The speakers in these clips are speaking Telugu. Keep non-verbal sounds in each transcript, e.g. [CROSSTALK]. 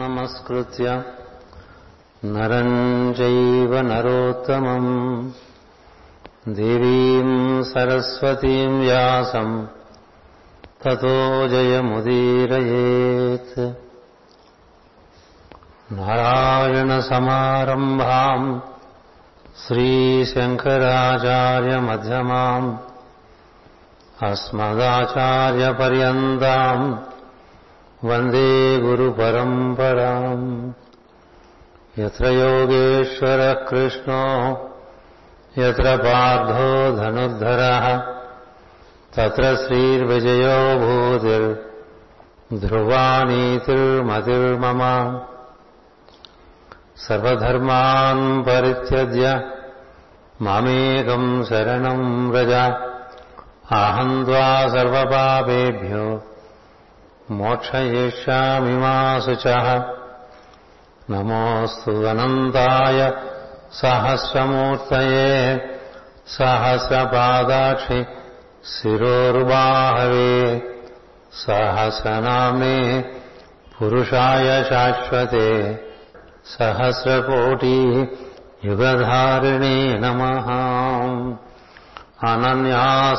नमस्कृत्य नरम् चैव नरोत्तमम् देवीम् सरस्वतीम् व्यासम् ततो जयमुदीरयेत् नारायणसमारम्भाम् श्रीशङ्कराचार्यमध्यमाम् अस्मदाचार्यपर्यन्ताम् वन्दे गुरुपरम्पराम्। यत्र योगेश्वरकृष्णोः यत्र पार्थो धनुर्धरः तत्र श्रीर्विजयो भूतिर्ध्रुवाणीतिर्मतिर्ममा सर्वधर्मान् परित्यज्य मामेकम् शरणम् व्रज। आहम् त्वा सर्वपापेभ्यो मोक्षयिष्यामि मा सुचः नमोऽस्तु अनन्ताय सहस्रमूर्तये सहस्रपादाक्षि शिरोर्बाहवे सहस्रनामे पुरुषाय शाश्वते। सहस्रकोटी युगधारिणी नमः। अनन्याः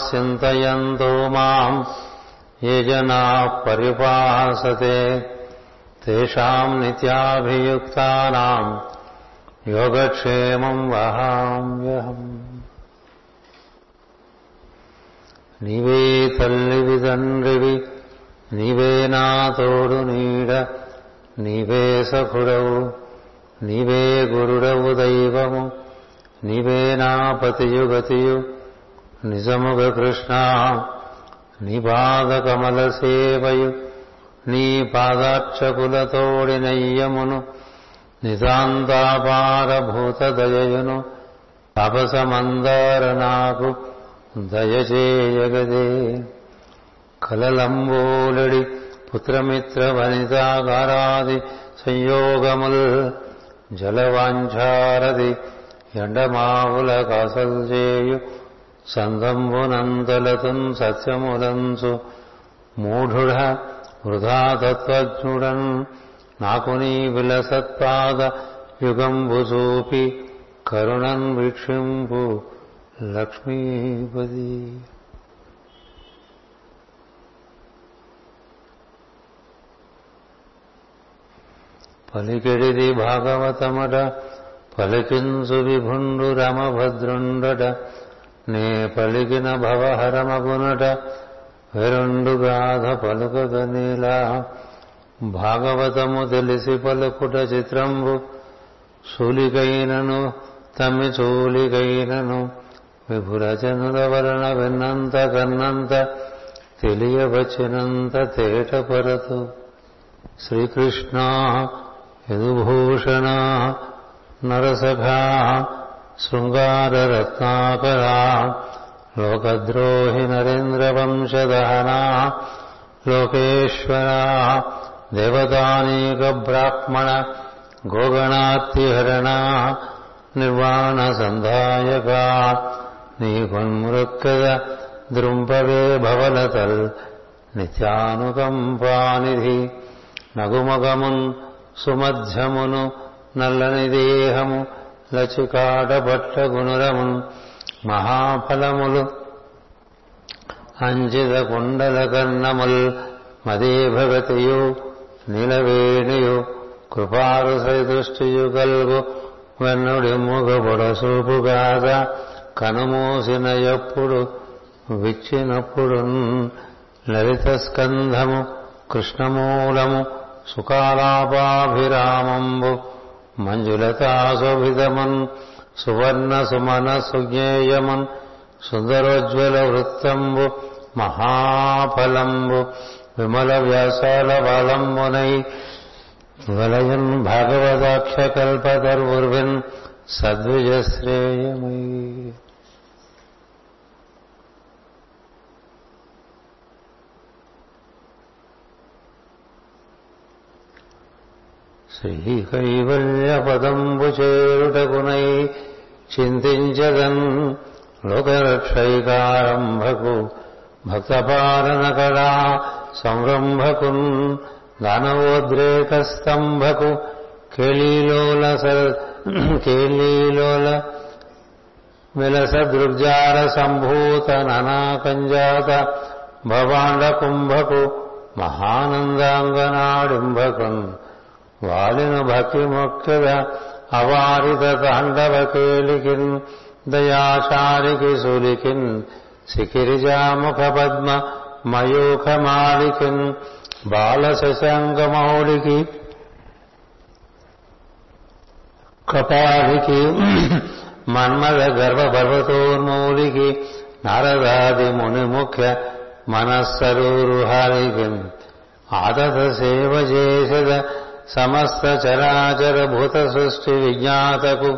माम् ये ఏ జనా तेषाम् नित्याभियुक्तानाम् యోగక్షేమం వహామ్యహం నీవే తల్లివి తండ్రివి నీవే నా తోడు నీడ నీవే సఖుడవు నీవే గురుడవు దైవము నీవే నా పతియుగతియు నిజముగ కృష్ణ. నీ పాదకమల సేవయు నీ పాదార్చకులతోడినయ్యమును నితాంతాపారభూత దయయును తపసమందార నాకు దయచేయగదే. కలలంబోలడి పుత్రమిత్ర వనితాగారాది సంయోగముల్ జలవాంఛారది ఎండమావుల కాసల్చేయు చేయు సందంబునంతలతున్ సత్యములంచు మూఢుడ వృధాతత్వజ్ఞుడన్. నాకు నీ విలసత్పాద యుగంబు చూపి కరుణన్ వీక్షింపు లక్ష్మీపతి. పలికెడిది భాగవతమట పలికించు విభుండు రమభద్రుండట నే పలికిన భవహరమగునట వెరుండు గాథ పలుకగ భాగవతము తెలిసి పలుకుట చిత్రంబు సూలికైనను తమ్మి చూలికైనను విభురచనుల వలన విన్నంత కన్నంత తెలియవచ్చినంత తేటపరతు. శ్రీకృష్ణా యదుభూషణా నరసఖా శృంగారరత్నాకరా లోకద్రోహి నరేంద్రవంశదహనా లోకేశ్వర దేవతానేక బ్రాహ్మణ గోగణాత్తిహరణ నిర్వాణ సంధాయక నీకొన్మృక్కద దృంపవే భవలతల్ నిత్యానుకంపానిధి నగుమగమున్ సుమధ్యమును నల్లని దేహము లచికాట గుణురమున్ మహాఫలములు. అంజిత కుండల కర్ణముల్ మదే భగతియు నిలవేణియు కృపారు దృష్టియు కల్గు వెన్నుడి ముగ పొడసూపుగాక కనుమూసిన ఎప్పుడు విచ్చినప్పుడు లలిత స్కంధము కృష్ణమూలము సుకాలాపాభిరామంబు. మంజులతాశోభితమన్ సువర్ణ సుమన సుజ్ఞేయమన్ సుందరోజ్వల వృత్తంబు మహాఫలంబు విమల వ్యాసాల బలంబునై వలయన్ భాగవతాక్ష కల్పతర్వుర్విన్ సద్విజశ్రేయమై. శ్రీకైవల్యపదంబు చేరుటకునై చింతించదన్ లోకరక్షైకారంభకు భక్తపాలన కళా సంరంభకున్ దానవోద్రేక స్తంభకు కేళీలోల కేళీలోల విలస దృగ్జార సంభూత ననాకంజాత భవాండ కుంభకు మహానందాంగనాడింభకున్ వాడిన భక్తి మొక్కద అవారిత తాండవ కేలికిన్ దయాచారికి సులికిన్ శిఖిరిజాముఖ పద్మ మయూఖమాలికిన్ బాల శశాంకమౌళికి కపాలికి మన్మద గర్భ పర్వతోన్మౌలికి నారదాది ముని ముఖ్య మనస్సరూరుహారికి ఆదత సేవ చేసద సమస్త చరాచర భూత సృష్టి విజ్ఞాతకు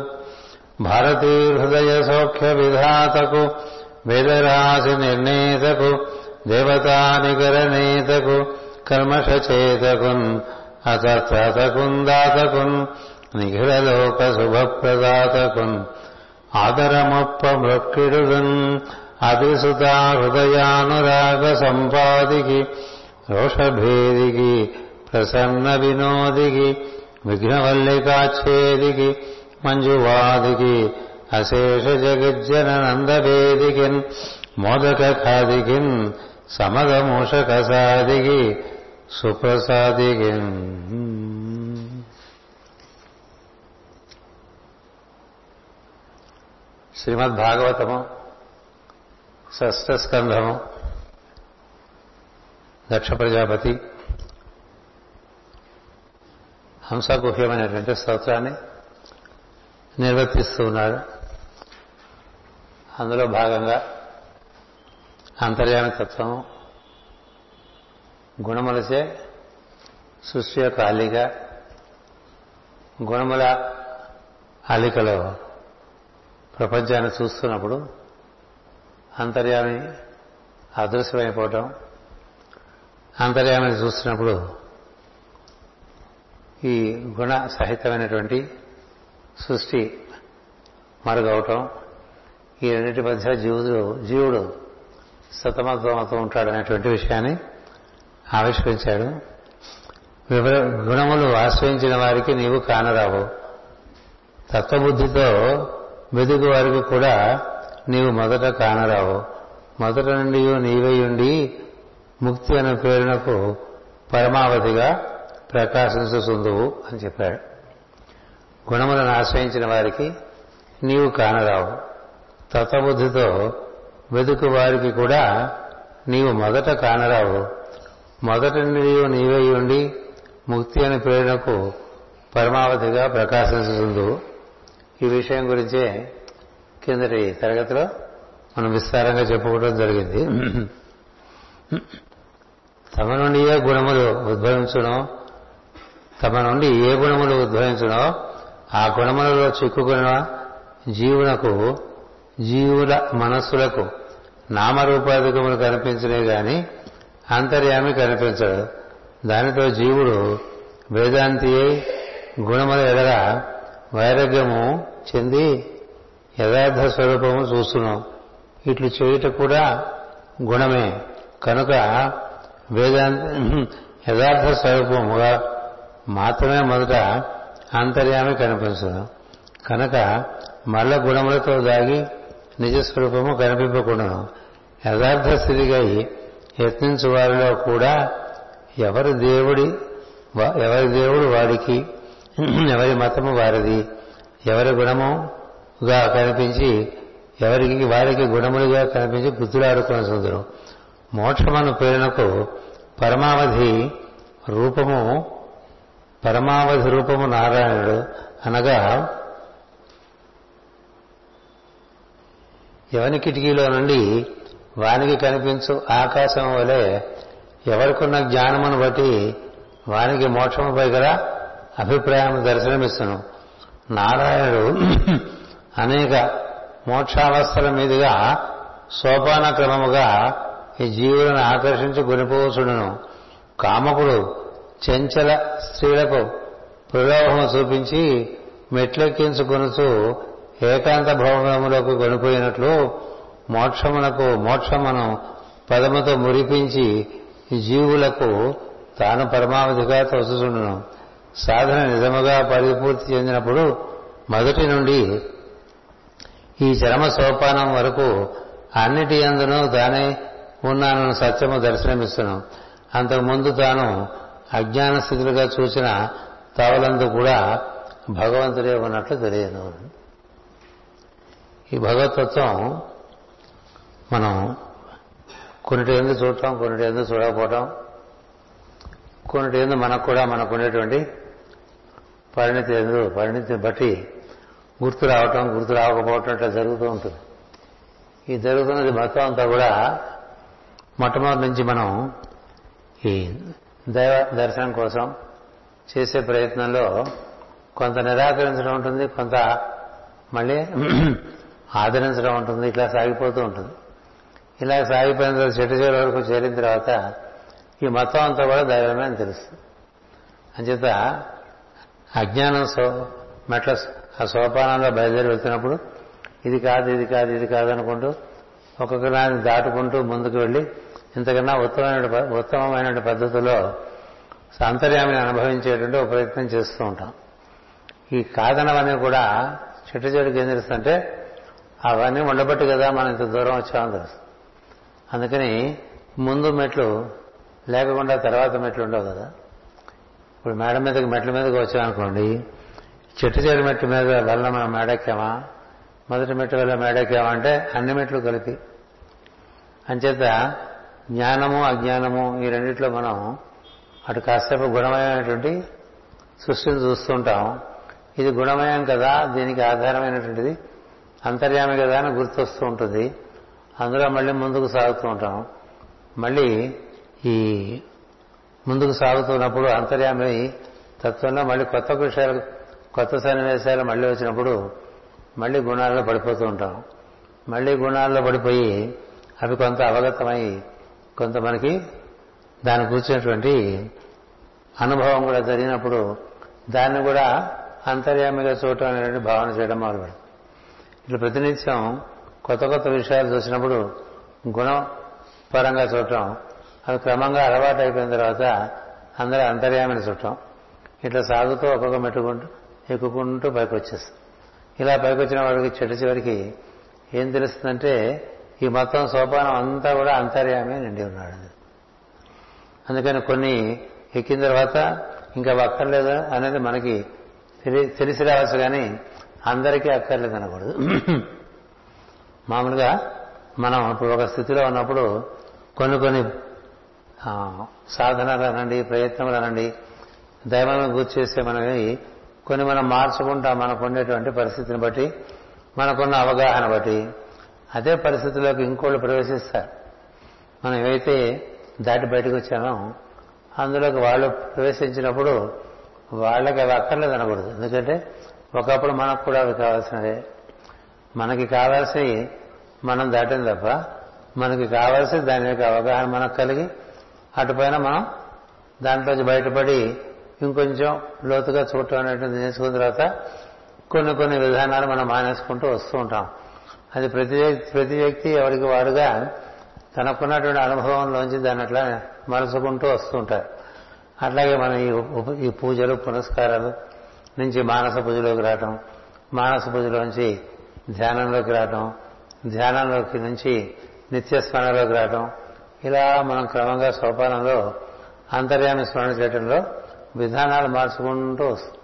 భారతీ హృదయ సౌఖ్య విధాతకు వేదరాశి నిర్ణేతకు దేవతానికరనేతకు కర్మషచేతకున్ అతత్రతకున్ దాతకున్ నిఖిలలోక శుభప్రదాతకున్ ఆదరమొప్ప మృక్కిడుదున్ అతిసుత హృదయానురాగ సంపాదికి రోషభేదికి ప్రసన్న వినోదికి విఘ్నవల్లికాచ్ఛేదికి మంజువాదికి అశేష జగజ్జన నందవేదికిన్ మోదక ఖాదికిన్ సమగమూషక సాదికి సుప్రసాదికిన్. శ్రీమద్ భాగవతము షష్ఠస్కంధము దక్ష ప్రజాపతి హంసగుహ్యమైనటువంటి స్తోత్రాన్ని నిర్వర్తిస్తూ ఉన్నాడు అందులో భాగంగా అంతర్యామి తత్వము గుణములచే సృష్టి యొక్క అల్లిక గుణముల అల్లికలో ప్రపంచాన్ని చూస్తున్నప్పుడు అంతర్యామి అదృశ్యమైపోవటం అంతర్యామిని చూస్తున్నప్పుడు ఈ గుణ సహితమైనటువంటి సృష్టి మరుగవటం ఈ రెండింటి మధ్య జీవుడు జీవుడు సతమతమతో ఉంటాడనేటువంటి విషయాన్ని ఆవిష్కరించాడు. గుణములు ఆశ్రయించిన వారికి నీవు కానరావు. తత్వబుద్ధితో వెదుగు వారికి కూడా నీవు మొదట కానరావు. మొదట నుండి నీవై ఉండి ముక్తి అనే ప్రేరణకు పరమావధిగా ప్రకాశించుతుందువు అని చెప్పాడు. గుణములను ఆశ్రయించిన వారికి నీవు కానరావు. తత్వబుద్ధితో వెతుకు వారికి కూడా నీవు మొదట కానరావు. మొదట నీవు నీవై ఉండి ముక్తి అనే ప్రేరణకు పరమావధిగా ప్రకాశించుతుందు ఈ విషయం గురించే కిందటి తరగతిలో మనం విస్తారంగా చెప్పుకోవడం జరిగింది. తమ నుండియే గుణములు ఉద్భవించడం తమ నుండి ఏ గుణములు ఉద్భవించడో ఆ గుణములలో చిక్కుకున్న జీవునకు జీవుల మనస్సులకు నామరూపాధికములు కనిపించలే గాని అంతర్యామి కనిపించడు దానితో జీవుడు వేదాంతి గుణముల ఎడల వైరాగ్యము చెంది యథార్థ స్వరూపము చూస్తున్నాం ఇట్లు చేయుట కూడా గుణమే. కనుక వేదాంత యథార్థ స్వరూపముగా మాత్రమే మొదట అంతర్యామి కనిపించదు. కనుక మల్ల గుణములతో దాగి నిజస్వరూపము కనిపింపకుండాను. యథార్థ స్థితిగా యత్నించు వారిలో కూడా ఎవరి దేవుడి ఎవరి దేవుడు వాడికి ఎవరి మతము వారిది ఎవరి గుణముగా కనిపించి ఎవరికి వారికి గుణములుగా కనిపించి బుద్ధులాడుకున్న సుందరం మోక్షమను ప్రేరణకు పరమావధి రూపము పరమావధి రూపము నారాయణుడు అనగా ఎవని కిటికీలో నుండి వానికి కనిపించు ఆకాశం వలె ఎవరికున్న జ్ఞానమును బట్టి వానికి మోక్షముపై గల అభిప్రాయం దర్శనమిస్తును. నారాయణుడు [CLEARS THROAT] అనేక మోక్షావస్థల మీదుగా సోపాన క్రమముగా ఈ జీవులను ఆకర్షించి గునిపోవచ్చుడును కామకుడు చెంచల స్త్రీలకు ప్రలోభము చూపించి మెట్లెక్కించుకొనుచు ఏకాంత భవనములకు కొనిపోయినట్లు మోక్షమునకు మోక్షమును పదముతో మురిపించి జీవులకు తాను పరమావధిగా తోచుచుండును. సాధన నిజముగా పరిపూర్తి చెందినప్పుడు మొదటి నుండి ఈ చరమ సోపానం వరకు అన్నిటి అందునూ తానే ఉన్నానని సత్యము దర్శనమిస్తున్నాం అంతకుముందు తాను అజ్ఞాన స్థితులుగా చూసిన తావులందు కూడా భగవంతుడే ఉన్నట్లు తెలియదు. ఈ భగవతత్వం మనం కొన్నిటి ఎందుకు చూడటం కొన్నిటి ఎందుకు చూడకపోవటం కొన్నిటి ఎందుకు మనకు కూడా మనకు ఉండేటువంటి పరిణితి ఎందు పరిణితిని బట్టి గుర్తు రావటం గుర్తు రాకపోవటం అట్లా జరుగుతూ ఉంటుంది. ఈ జరుగుతున్నది మొత్తం అంతా కూడా మొట్టమొదటి నుంచి మనం ఈ దైవ దర్శనం కోసం చేసే ప్రయత్నంలో కొంత నిరాకరించడం ఉంటుంది కొంత మళ్ళీ [CLEARS THROAT] ఆదరించడం ఉంటుంది ఇట్లా సాగిపోతూ ఉంటుంది. ఇలా సాగిపోయిన తర్వాత చెట్టు చివరి వరకు చేరిన తర్వాత ఈ మొత్తం అంతా కూడా దైవమే అని తెలుస్తుంది. అంచేత అజ్ఞానం సో మెట్ల ఆ సోపానంలో బయలుదేరి వెళ్తున్నప్పుడు ఇది కాదు ఇది కాదు ఇది కాదు అనుకుంటూ ఒక్కొక్క దాన్ని దాటుకుంటూ ముందుకు వెళ్ళి ఇంతకన్నా ఉత్తమమైన ఉత్తమమైన పద్ధతిలో అంతర్యామిని అనుభవించేటువంటి ఒక ప్రయత్నం చేస్తూ ఉంటాం. ఈ కాదనవన్నీ కూడా చెట్టు చెడుకు ఏం తెలుస్తుంటే అవన్నీ ఉండబట్టి కదా మనం ఇంత దూరం వచ్చామని తెలుసు. అందుకని ముందు మెట్లు లేకుండా తర్వాత మెట్లు ఉండవు కదా. ఇప్పుడు మేడ మీదకి మెట్ల మీదకి వచ్చామనుకోండి చెట్టు చెడు మెట్ల మీద వల్ల మనం మేడెక్కామా? మొదటి మెట్టు వల్ల మేడెక్కామా అంటే అన్ని మెట్లు కలిపి. అంచేత జ్ఞానము అజ్ఞానము ఈ రెండిట్లో మనం అటు కాసేపు గుణమయమైనటువంటి సృష్టిని చూస్తుంటాం. ఇది గుణమయం కదా దీనికి ఆధారమైనటువంటిది అంతర్యామి కదా అని గుర్తొస్తూ ఉంటుంది. అందులో మళ్ళీ ముందుకు సాగుతూ ఉంటాం. మళ్ళీ ఈ ముందుకు సాగుతున్నప్పుడు అంతర్యామి తత్వంలో మళ్ళీ కొత్త విషయాలు కొత్త సన్నివేశాలు మళ్ళీ వచ్చినప్పుడు మళ్ళీ గుణాల్లో పడిపోతూ ఉంటాం. మళ్ళీ గుణాల్లో పడిపోయి అవి కొంత అవగతమై కొంత మనకి దాని కూర్చున్నటువంటి అనుభవం కూడా జరిగినప్పుడు దాన్ని కూడా అంతర్యామిగా చూడటం అనేటువంటి భావన చేయడం మొదలుపెడతాం ఇట్లా ప్రతినిత్యం కొత్త కొత్త విషయాలు చూసినప్పుడు గుణం పరంగా చూడటం అది క్రమంగా అలవాటు అయిపోయిన తర్వాత అందరూ అంతర్యామిని చూడటం. ఇట్లా సాగుతూ ఒక్కొక్క మెట్టుకుంటూ ఎక్కుకుంటూ పైకి వచ్చేస్తాం ఇలా పైకి వచ్చిన వాడికి చెట్టు చివరికి ఏం తెలుస్తుందంటే ఈ మొత్తం సోపానం అంతా కూడా అంతర్యామే నిండి ఉన్నాడు. అందుకని కొన్ని ఎక్కిన తర్వాత ఇంకా అక్కర్లేదు అనేది మనకి తెలిసి రావచ్చు కానీ అందరికీ అక్కర్లేదు అనకూడదు. మామూలుగా మనం ఇప్పుడు ఒక స్థితిలో ఉన్నప్పుడు కొన్ని కొన్ని సాధనలు అనండి ప్రయత్నములు అనండి దైవాలను గుర్తు చేసే మనవి కొన్ని మనం మార్చుకుంటాం మనకు ఉండేటువంటి పరిస్థితిని బట్టి మనకున్న అవగాహన బట్టి అదే పరిస్థితిలోకి ఇంకోళ్ళు ప్రవేశిస్తారు. మనం ఏవైతే దాటి బయటకు వచ్చామో అందులోకి వాళ్ళు ప్రవేశించినప్పుడు వాళ్ళకి అవి అక్కర్లేదు అనకూడదు ఎందుకంటే ఒకప్పుడు మనకు కూడా అవి కావాల్సినదే మనకి కావాల్సినవి మనం దాటిన తప్ప మనకి కావాల్సి దాని యొక్క అవగాహన మనకు కలిగి అటుపైన మనం దాంట్లోంచి బయటపడి ఇంకొంచెం లోతుగా చూడటం అనేటువంటి నేర్చుకున్న తర్వాత కొన్ని కొన్ని విధానాలు మనం మానేసుకుంటూ వస్తూ ఉంటాం. అది ప్రతి ప్రతి వ్యక్తి ఎవరికి వాడుగా తనకున్నటువంటి అనుభవంలోంచి దాన్ని అట్లా మనసుకుంటూ వస్తూ ఉంటారు అట్లాగే మనం ఈ ఈ పూజలు పునస్కారాలు నుంచి మానస పూజలోకి రావటం మానస పూజలోంచి ధ్యానంలోకి రావటం ధ్యానంలోకి నుంచి నిత్య స్మరణలోకి రావటం ఇలా మనం క్రమంగా సోపానంలో అంతర్యామి స్మరణ చేయటంలో విధానాలు మార్చుకుంటూ వస్తుంది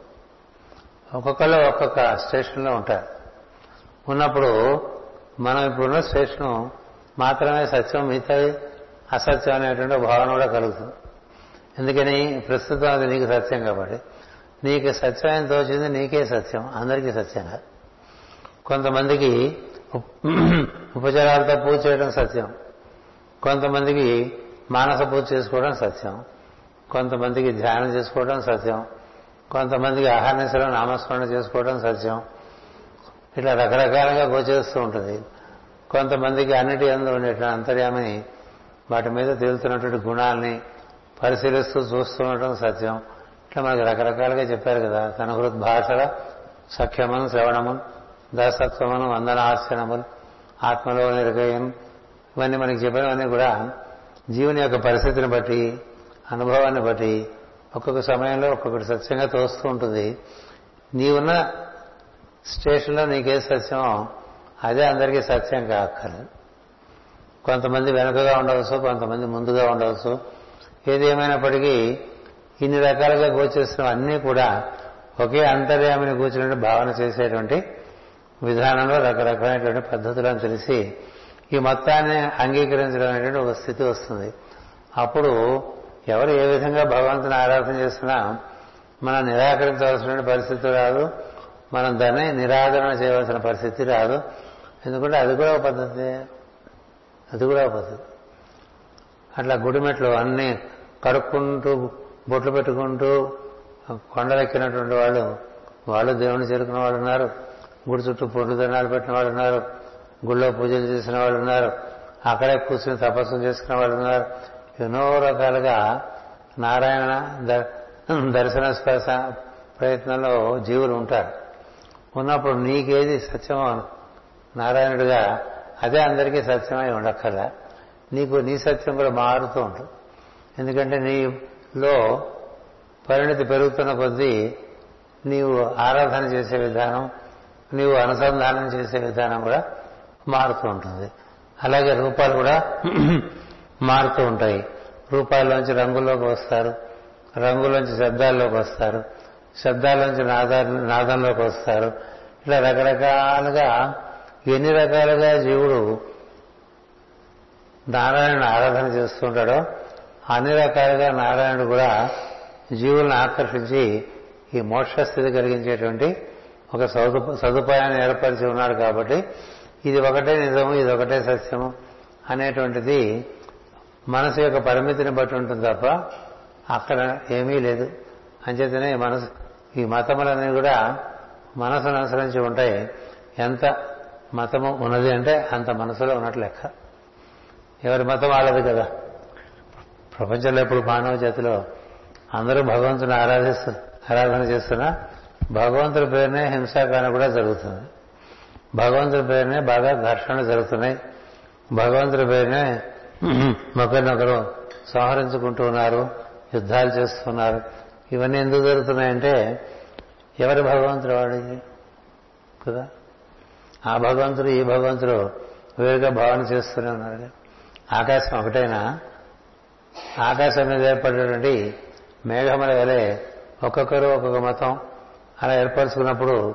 ఒక్కొక్కళ్ళు ఒక్కొక్క స్టేషన్లో ఉంటారు. ఉన్నప్పుడు మనం ఇప్పుడున్న స్టేషను మాత్రమే సత్యం మిగతాది అసత్యం అనేటువంటి భావన కూడా కలుగుతుంది. ఎందుకని? ప్రస్తుతం అది నీకు సత్యం కాబట్టి. నీకు సత్యం తోచింది? నీకే సత్యం. అందరికీ సత్యంగా కొంతమందికి ఉపచారాలతో పూజ చేయడం సత్యం. కొంతమందికి మానస పూజ చేసుకోవడం సత్యం. కొంతమందికి ధ్యానం చేసుకోవడం సత్యం. కొంతమందికి ఆహార ఆహార్నిశలో నామస్మరణ చేసుకోవడం సత్యం. ఇట్లా రకరకాలుగా గోచేస్తూ ఉంటుంది. కొంతమందికి అన్నిటి అందు ఉండేటువంటి అంతర్యామిని వాటి మీద తేలుతున్నటువంటి గుణాలని పరిశీలిస్తూ చూస్తూ ఉండటం సత్యం. ఇట్లా మనకి రకరకాలుగా చెప్పారు కదా తన హృద్ భాషల సఖ్యమును శ్రవణమును దాసత్వమును వందనార్చనములు ఆత్మలో నిర్గయం ఇవన్నీ మనకి చెప్పినవన్నీ కూడా జీవుని యొక్క పరిస్థితిని బట్టి అనుభవాన్ని బట్టి ఒక్కొక్క సమయంలో ఒక్కొక్కటి సత్యంగా తోస్తూ ఉంటుంది. నీవున్న స్టేషన్లో నీకే సత్యమో అదే అందరికీ సత్యం కాక్కర్లేదు. కొంతమంది వెనుకగా ఉండవచ్చు కొంతమంది ముందుగా ఉండవచ్చు. ఏది ఏమైనప్పటికీ ఇన్ని రకాలుగా గోచరిస్తున్న అన్నీ కూడా ఒకే అంతర్యామిని కూర్చుని భావన చేసేటువంటి విధానంలో రకరకాలైనటువంటి పద్ధతులను తెలిసి ఈ మొత్తాన్ని అంగీకరించడం అనేటువంటి ఒక స్థితి వస్తుంది. అప్పుడు ఎవరు ఏ విధంగా భగవంతుని ఆరాధన చేస్తున్నా మనం నిరాకరించవలసిన పరిస్థితి రాదు. మనం దాన్ని నిరాదరణ చేయవలసిన పరిస్థితి రాదు. ఎందుకంటే అది కూడా ఒక పద్ధతి. అది కూడా ఒక పద్ధతి. అట్లా గుడిమెట్లు అన్ని కడుక్కుంటూ బొట్లు పెట్టుకుంటూ కొండలెక్కినటువంటి వాళ్ళు వాళ్ళు దేవుని చేరుకున్న వాళ్ళు ఉన్నారు. గుడి చుట్టూ పొట్లు దండాలు పెట్టిన వాళ్ళు ఉన్నారు. గుళ్ళో పూజలు చేసిన వాళ్ళు ఉన్నారు. అక్కడే కూర్చుని తపస్సు చేసుకున్న వాళ్ళు ఉన్నారు. ఎన్నో రకాలుగా నారాయణ దర్శన స్పర్శ ప్రయత్నంలో జీవులు ఉంటారు. ఉన్నప్పుడు నీకేది సత్యమో నారాయణుడిగా అదే అందరికీ సత్యమై ఉండక్కర్లా. నీకు నీ సత్యం కూడా మారుతూ ఉంటుంది. ఎందుకంటే నీలో పరిణతి పెరుగుతున్న కొద్దీ నీవు ఆరాధన చేసే విధానం నీవు అనుసంధానం చేసే విధానం కూడా మారుతూ ఉంటుంది. అలాగే రూపాలు కూడా [CLEARS THROAT] మారుతూ ఉంటాయి. రూపాల్లోంచి రంగుల్లోకి వస్తారు. రంగులోంచి శబ్దాల్లోకి వస్తారు. శబ్దాల్లోంచి నాదా నాదంలోకి వస్తారు. ఇట్లా రకరకాలుగా ఎన్ని రకాలుగా జీవుడు నారాయణ ఆరాధన చేస్తుంటాడో అన్ని రకాలుగా నారాయణుడు కూడా జీవులను ఆకర్షించి ఈ మోక్ష స్థితి కలిగించేటువంటి ఒక సదుపాయాన్ని ఏర్పరిచి ఉన్నాడు కాబట్టి ఇది ఒకటే నిజము ఇది ఒకటే సత్యము అనేటువంటిది మనసు యొక్క పరిమితిని బట్టి ఉంటుంది తప్ప అక్కడ ఏమీ లేదు. అంచేతనే మనసు ఈ మతములన్నీ కూడా మనసును అనుసరించి ఉంటాయి. ఎంత మతము ఉన్నది అంటే అంత మనసులో ఉన్నట్లు లెక్క. ఎవరి మతం వాళ్ళది కదా. ప్రపంచంలో ఇప్పుడు మానవ జాతిలో అందరూ భగవంతుని ఆరాధిస్తు ఆరాధన చేస్తున్నా భగవంతుడి పేరునే హింసాకాండ కూడా జరుగుతుంది. భగవంతుడి పేరునే బాగా ఘర్షణలు జరుగుతున్నాయి. భగవంతుడి పేరునే [CLEARS THROAT] ఒకరినొకరు సంహరించుకుంటూ ఉన్నారు యుద్ధాలు చేస్తున్నారు. ఇవన్నీ ఎందుకు జరుగుతున్నాయంటే ఎవరి భగవంతుడు వాడిది కదా? ఆ భగవంతుడు ఈ భగవంతుడు వేరుగా భావన చేస్తూనే ఉన్నారు ఆకాశం ఒకటైనా ఆకాశం మీద ఏర్పడేటువంటి మేఘముల వలె ఒక్కొక్కరు ఒక్కొక్క మతం అలా ఏర్పరచుకున్నప్పుడు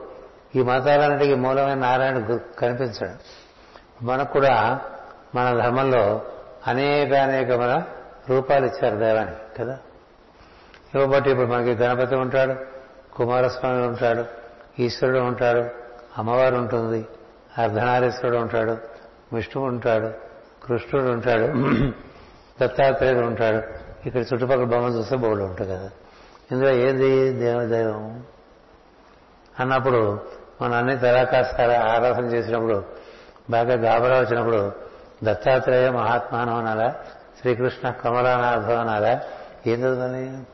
ఈ మతాలన్నిటికీ మూలమైన నారాయణ కనిపించడం. మనకు కూడా మన ధర్మంలో అనేక అనేకమైన రూపాలు ఇచ్చారు దైవానికి కదా? ఇవ్వబట్టి ఇప్పుడు మనకి గణపతి ఉంటాడు కుమారస్వామి ఉంటాడు ఈశ్వరుడు ఉంటాడు అమ్మవారు ఉంటుంది అర్ధనారీశ్వరుడు ఉంటాడు విష్ణువు ఉంటాడు కృష్ణుడు ఉంటాడు [CLEARS THROAT] దత్తాత్రేయుడు ఉంటాడు. ఇక్కడ చుట్టుపక్కల బొమ్మ చూస్తే బోర్డు ఉంటుంది కదా. ఇందులో ఏది? దేవదైవం అన్నప్పుడు మన అన్ని తెరాకాస్తార ఆరాధన చేసినప్పుడు బాగా గాబరా వచ్చినప్పుడు దత్తాత్రేయ మహాత్మానం అనాలా శ్రీకృష్ణ కమలానాథం అనాలా. ఏం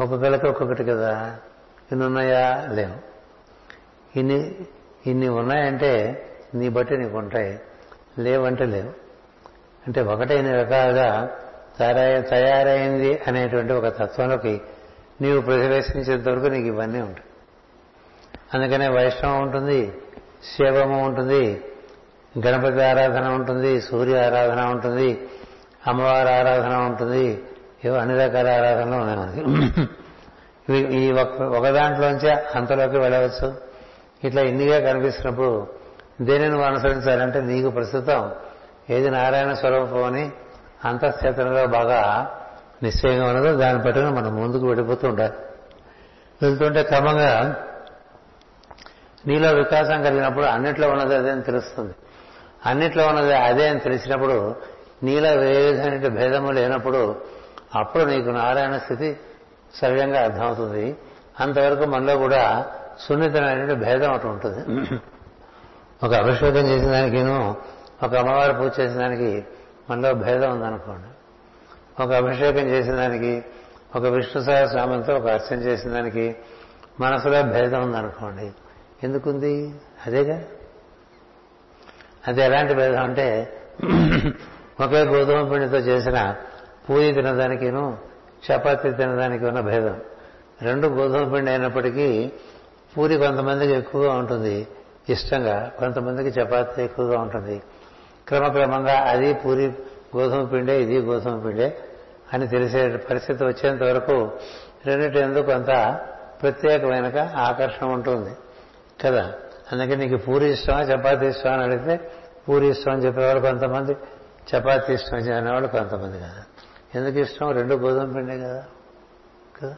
ఒక పిల్లకి ఒక్కొక్కటి కదా. ఇన్ని ఉన్నాయా? లేవు. ఇన్ని ఇన్ని ఉన్నాయంటే నీ బట్టి నీకు ఉంటాయి. లేవంటే లేవు. అంటే ఒకటైన రకాలుగా తయారై తయారైంది అనేటువంటి ఒక తత్వంలోకి నీవు ప్రవేశించేంత వరకు నీకు ఇవన్నీ ఉంటాయి. అందుకనే వైష్ణవం ఉంటుంది శివము ఉంటుంది గణపతి ఆరాధన ఉంటుంది సూర్య ఆరాధన ఉంటుంది అమ్మవారి ఆరాధన ఉంటుంది ఏవో అన్ని రకాల ఆరాధనలు ఉన్నాయి మనకి. ఇవి ఈ ఒక దాంట్లోంచి అంతలోకి వెళ్ళవచ్చు. ఇట్లా ఇన్నిగా కనిపిస్తున్నప్పుడు దేనిని నువ్వు అనుసరించాలంటే నీకు ప్రస్తుతం ఏది నారాయణ స్వరూపం అని అంతఃచేతనలో బాగా నిశ్చయంగా ఉన్నదో దాన్ని పట్టుకుని మనం ముందుకు వెళ్ళిపోతూ ఉండాలి. వెళ్తుంటే క్రమంగా నీలో వికాసం కలిగినప్పుడు అన్నిట్లో ఉన్నది అదే అని తెలుస్తుంది. అన్నిట్లో ఉన్నది అదే అని తెలిసినప్పుడు నీలో ఏ విధమైన భేదము లేనప్పుడు అప్పుడు నీకు నారాయణ స్థితి సవ్యంగా అర్థమవుతుంది. అంతవరకు మనలో కూడా సున్నితమైన భేదం అటు ఉంటుంది. ఒక అభిషేకం చేసిన దానికిను ఒక అమ్మవారి పూజ చేసిన దానికి మనలో భేదం ఉందనుకోండి. ఒక అభిషేకం చేసిన దానికి ఒక విష్ణు సహస్రామంతో ఒక అర్చన చేసిన దానికి మనసులో భేదం ఉందనుకోండి. ఎందుకుంది? అదేగా? అది ఎలాంటి భేదం అంటే ఒకే గోధుమ పిండితో చేసిన పూరి తినడానికిను చపాతీ తినడానికి ఉన్న భేదం. రెండు గోధుమ పిండి అయినప్పటికీ పూరి కొంతమందికి ఎక్కువగా ఉంటుంది. ఇష్టంగా కొంతమందికి చపాతీ ఎక్కువగా ఉంటుంది. క్రమక్రమంగా అది పూరి గోధుమ పిండే ఇది గోధుమ పిండే అని తెలిసే పరిస్థితి వచ్చేంత వరకు రెండింటి ఎందుకు కొంత ప్రత్యేకమైన ఆకర్షణ ఉంటుంది. కదా? అందుకే నీకు పూరి ఇష్టమా చపాతీ ఇష్టమా అని అడిగితే పూరి ఇష్టం అని చెప్పేవాళ్ళు కొంతమంది చపాతీ ఇష్టం అని అనేవాళ్ళు కొంతమంది కదా. ఎందుకు ఇష్టం? రెండు గోధుమ పిండే కదా. కదా?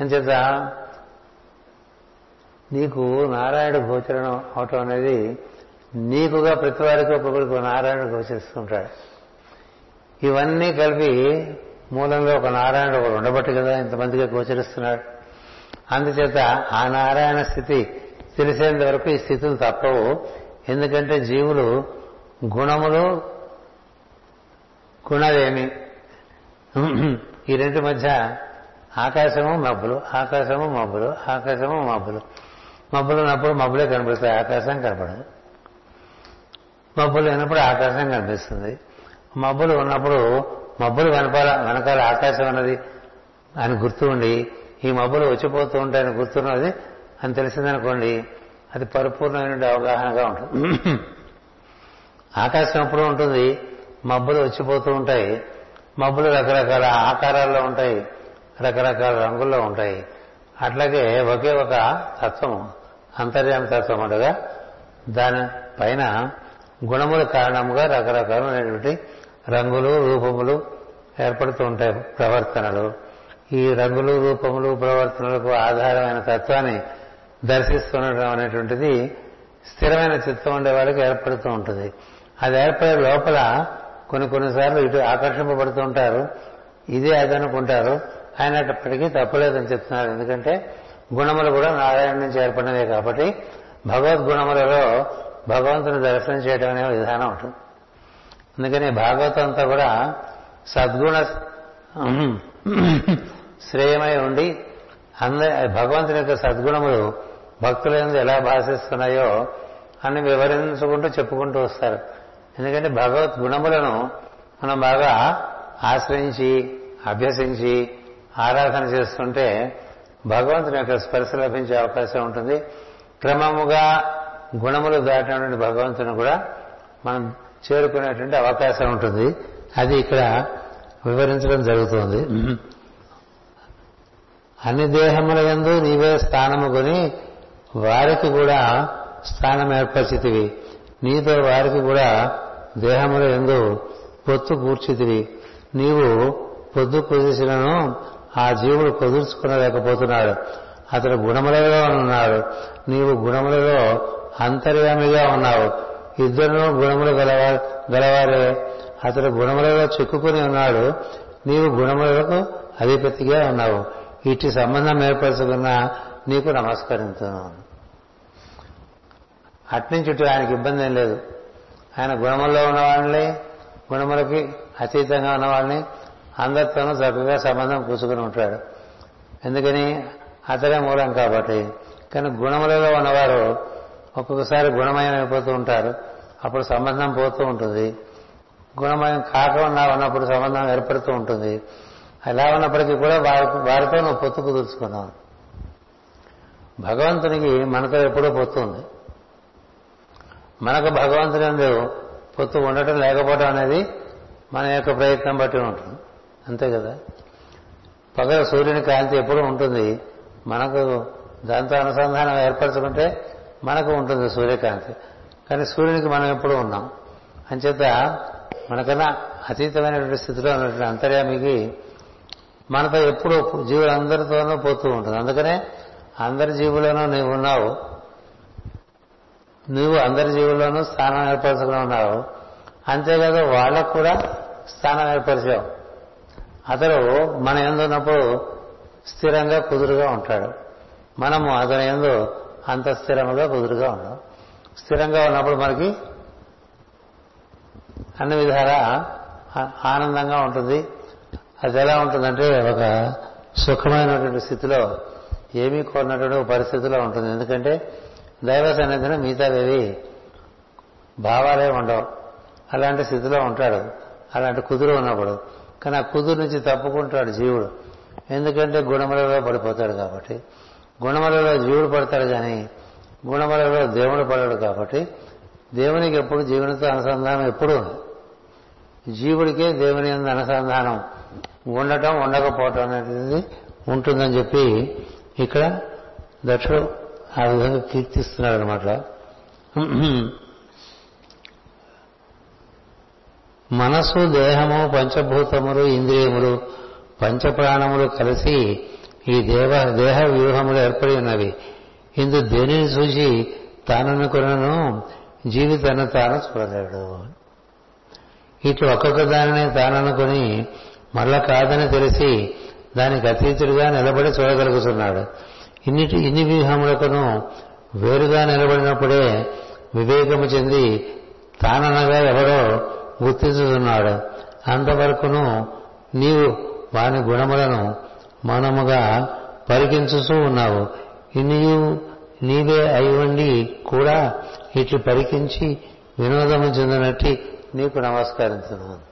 అంచేత నీకు నారాయణ గోచరణం అవటం అనేది నీకుగా ప్రతి వారికి ఒక్కొక్కరికి నారాయణ గోచరిస్తుంటాడు. ఇవన్నీ కలిపి మూలంలో ఒక నారాయణుడు ఒకడు ఉండబట్టి కదా ఇంతమందిగా గోచరిస్తున్నాడు. అందుచేత ఆ నారాయణ స్థితి తెలిసేంత వరకు ఈ స్థితులు తప్పవు. ఎందుకంటే జీవులు గుణములు కుణదేమి ఈ రెంటి మధ్య ఆకాశము మబ్బులు ఆకాశము మబ్బులు ఆకాశము మబ్బులు. మబ్బులు ఉన్నప్పుడు మబ్బులే కనిపిస్తాయి ఆకాశం కనపడదు. మబ్బులు లేనప్పుడు ఆకాశం కనిపిస్తుంది. మబ్బులు ఉన్నప్పుడు మబ్బులు వెనకాల వెనకాల ఆకాశం అన్నది అని గుర్తు ఉండి ఈ మబ్బులు వచ్చిపోతూ ఉంటాయని గుర్తున్నది అని తెలిసిందనుకోండి అది పరిపూర్ణమైన అవగాహనగా ఉంటుంది. ఆకాశం ఎప్పుడు ఉంటుంది మబ్బులు వచ్చిపోతూ ఉంటాయి. మబ్బులు రకరకాల ఆకారాల్లో ఉంటాయి. రకరకాల రంగుల్లో ఉంటాయి. అట్లాగే ఒకే ఒక తత్వము అంతర్యామ తత్వం ఉండగా దాని పైన గుణముల కారణముగా రకరకాలైనటువంటి రంగులు రూపములు ఏర్పడుతూ ఉంటాయి ప్రవర్తనలు. ఈ రంగులు రూపములు ప్రవర్తనలకు ఆధారమైన తత్వాన్ని దర్శిస్తుండడం అనేటువంటిది స్థిరమైన చిత్తం ఉండే వాళ్ళకి ఏర్పడుతూ ఉంటుంది. అది ఏర్పడే లోపల కొన్ని కొన్నిసార్లు ఇటు ఆకర్షింపబడుతూ ఉంటారు. ఇదే అదనుకుంటారు అయినప్పటికీ తప్పలేదని చెప్తున్నారు. ఎందుకంటే గుణములు కూడా నారాయణ నుంచి ఏర్పడినవే కాబట్టి భగవద్గుణములలో భగవంతుని దర్శనం చేయడం అనే విధానం ఉంటుంది. అందుకని భాగవతం అంతా కూడా సద్గుణ శ్రేయమై ఉండి అంద భగవంతుని యొక్క సద్గుణములు భక్తులందు ఎలా భాషిస్తున్నాయో అని వివరించుకుంటూ చెప్పుకుంటూ వస్తారు. ఎందుకంటే భగవత్ గుణములను మనం బాగా ఆశ్రయించి అభ్యసించి ఆరాధన చేస్తుంటే భగవంతుని యొక్క స్పర్శ లభించే అవకాశం ఉంటుంది. క్రమముగా గుణములు దాటినటువంటి భగవంతుని కూడా మనం చేరుకునేటువంటి అవకాశం ఉంటుంది. అది ఇక్కడ వివరించడం జరుగుతుంది. అన్ని దేహముల ఎందు నీవే స్థానము కొని వారికి కూడా స్థానం ఏర్పరిచితివి. నీతో వారికి కూడా దేహముల ఎందు పొత్తు కూర్చితివి నీవు పొద్దు కుదిసినను ఆ జీవుడు కుదుర్చుకునలేకపోతున్నాడు అతడు గుణములలో ఉన్నాడు. నీవు గుణములలో అంతర్యామిగా ఉన్నావు. ఇద్దరు గుణములు గలవా గలవారే. అతడు గుణములలో చిక్కుకుని ఉన్నాడు. నీవు గుణములకు అధిపతిగా ఉన్నావు. ఇటు సంబంధం ఏర్పరచుకున్న నీకు నమస్కరించను. అట్నుంచి ఆయనకి ఇబ్బంది ఏం లేదు. ఆయన గుణముల్లో ఉన్నవాళ్ళని గుణములకి అతీతంగా ఉన్నవాళ్ళని అందరితోనూ చక్కగా సంబంధం పూసుకుని ఉంటాడు. ఎందుకని? అతడే మూలం కాబట్టి. కానీ గుణములలో ఉన్నవారు ఒక్కొక్కసారి గుణమయం అయిపోతూ ఉంటారు. అప్పుడు సంబంధం పోతూ ఉంటుంది. గుణమయం కాకుండా ఉన్నప్పుడు సంబంధం ఏర్పడుతూ ఉంటుంది. అలా ఉన్నప్పటికీ కూడా వారి వారితో నువ్వు పొత్తు కుదుర్చుకున్నావు. భగవంతునికి మనతో ఎప్పుడూ పొత్తు ఉంది. మనకు భగవంతుని అందు పొత్తు ఉండటం లేకపోవడం అనేది మన యొక్క ప్రయత్నం బట్టి ఉంటుంది. అంతే కదా? పగల సూర్యుని కాంతి ఎప్పుడూ ఉంటుంది. మనకు దాంతో అనుసంధానం ఏర్పరచుకుంటే మనకు ఉంటుంది సూర్యకాంతి. కానీ సూర్యునికి మనం ఎప్పుడూ ఉన్నాం. అంచేత మనకన్నా అతీతమైనటువంటి స్థితిలో ఉన్నటువంటి అంతర్యామికి మనతో ఎప్పుడూ జీవులందరితోనూ పోతూ ఉంటుంది. అందుకనే అందరి జీవులను నీవు ఉన్నావు. నువ్వు అందరి జీవుల్లోనూ స్థానం ఏర్పరచకుండా ఉన్నావు. అంతేకాదు వాళ్ళకు కూడా స్థానం ఏర్పరిచావు. అతడు మన ఎందు ఉన్నప్పుడు స్థిరంగా కుదురుగా ఉంటాడు. మనము అతని ఎందు అంత స్థిరముగా కుదురుగా ఉన్నాం స్థిరంగా ఉన్నప్పుడు మనకి అన్ని విధాల ఆనందంగా ఉంటుంది. అది ఎలా ఉంటుందంటే ఒక సుఖమైనటువంటి స్థితిలో ఏమీ కోరినటువంటి పరిస్థితిలో ఉంటుంది. ఎందుకంటే దైవ సన్నిధిని మిగతావేవి భావాలే ఉండవు. అలాంటి స్థితిలో ఉంటాడు. అలాంటి కుదురు ఉన్నప్పుడు. కానీ ఆ కుదురు నుంచి తప్పుకుంటాడు జీవుడు. ఎందుకంటే గుణములలో పడిపోతాడు కాబట్టి. గుణములలో జీవుడు పడతాడు కానీ గుణములలో దేవుడు పడడు కాబట్టి దేవునికి ఎప్పుడు జీవునితో అనుసంధానం ఎప్పుడు జీవుడికే దేవుని యొక్క అనుసంధానం ఉండటం ఉండకపోవటం అనేది ఉంటుందని చెప్పి ఇక్కడ దక్షుడు ఆ విధంగా కీర్తిస్తున్నాడు అనమాట మనసు దేహము పంచభూతములు ఇంద్రియములు పంచప్రాణములు కలిసి ఈ దేవ దేహ వ్యూహములు ఏర్పడి ఉన్నవి. ఇందు దేనిని చూసి తాననుకునను జీవితాన్ని తాను చూడలేడు. ఇటు ఒక్కొక్క దానిని తాననుకుని మళ్ళా కాదని తెలిసి దానికి అతీతుడిగా నిలబడి చూడగలుగుతున్నాడు. ఇన్నిటి ఇన్ని వ్యూహములకును వేరుగా నిలబడినప్పుడే వివేకము చెంది తాననగా ఎవరో గుర్తించుతున్నాడు. అంతవరకును నీవు వాని గుణములను మౌనముగా పరికించుతూ ఉన్నావు. ఇన్నియు నీవే అయి ఉండి కూడా ఇట్లు పరికించి వినోదము చెందినట్టు నీకు నమస్కరించున్నాను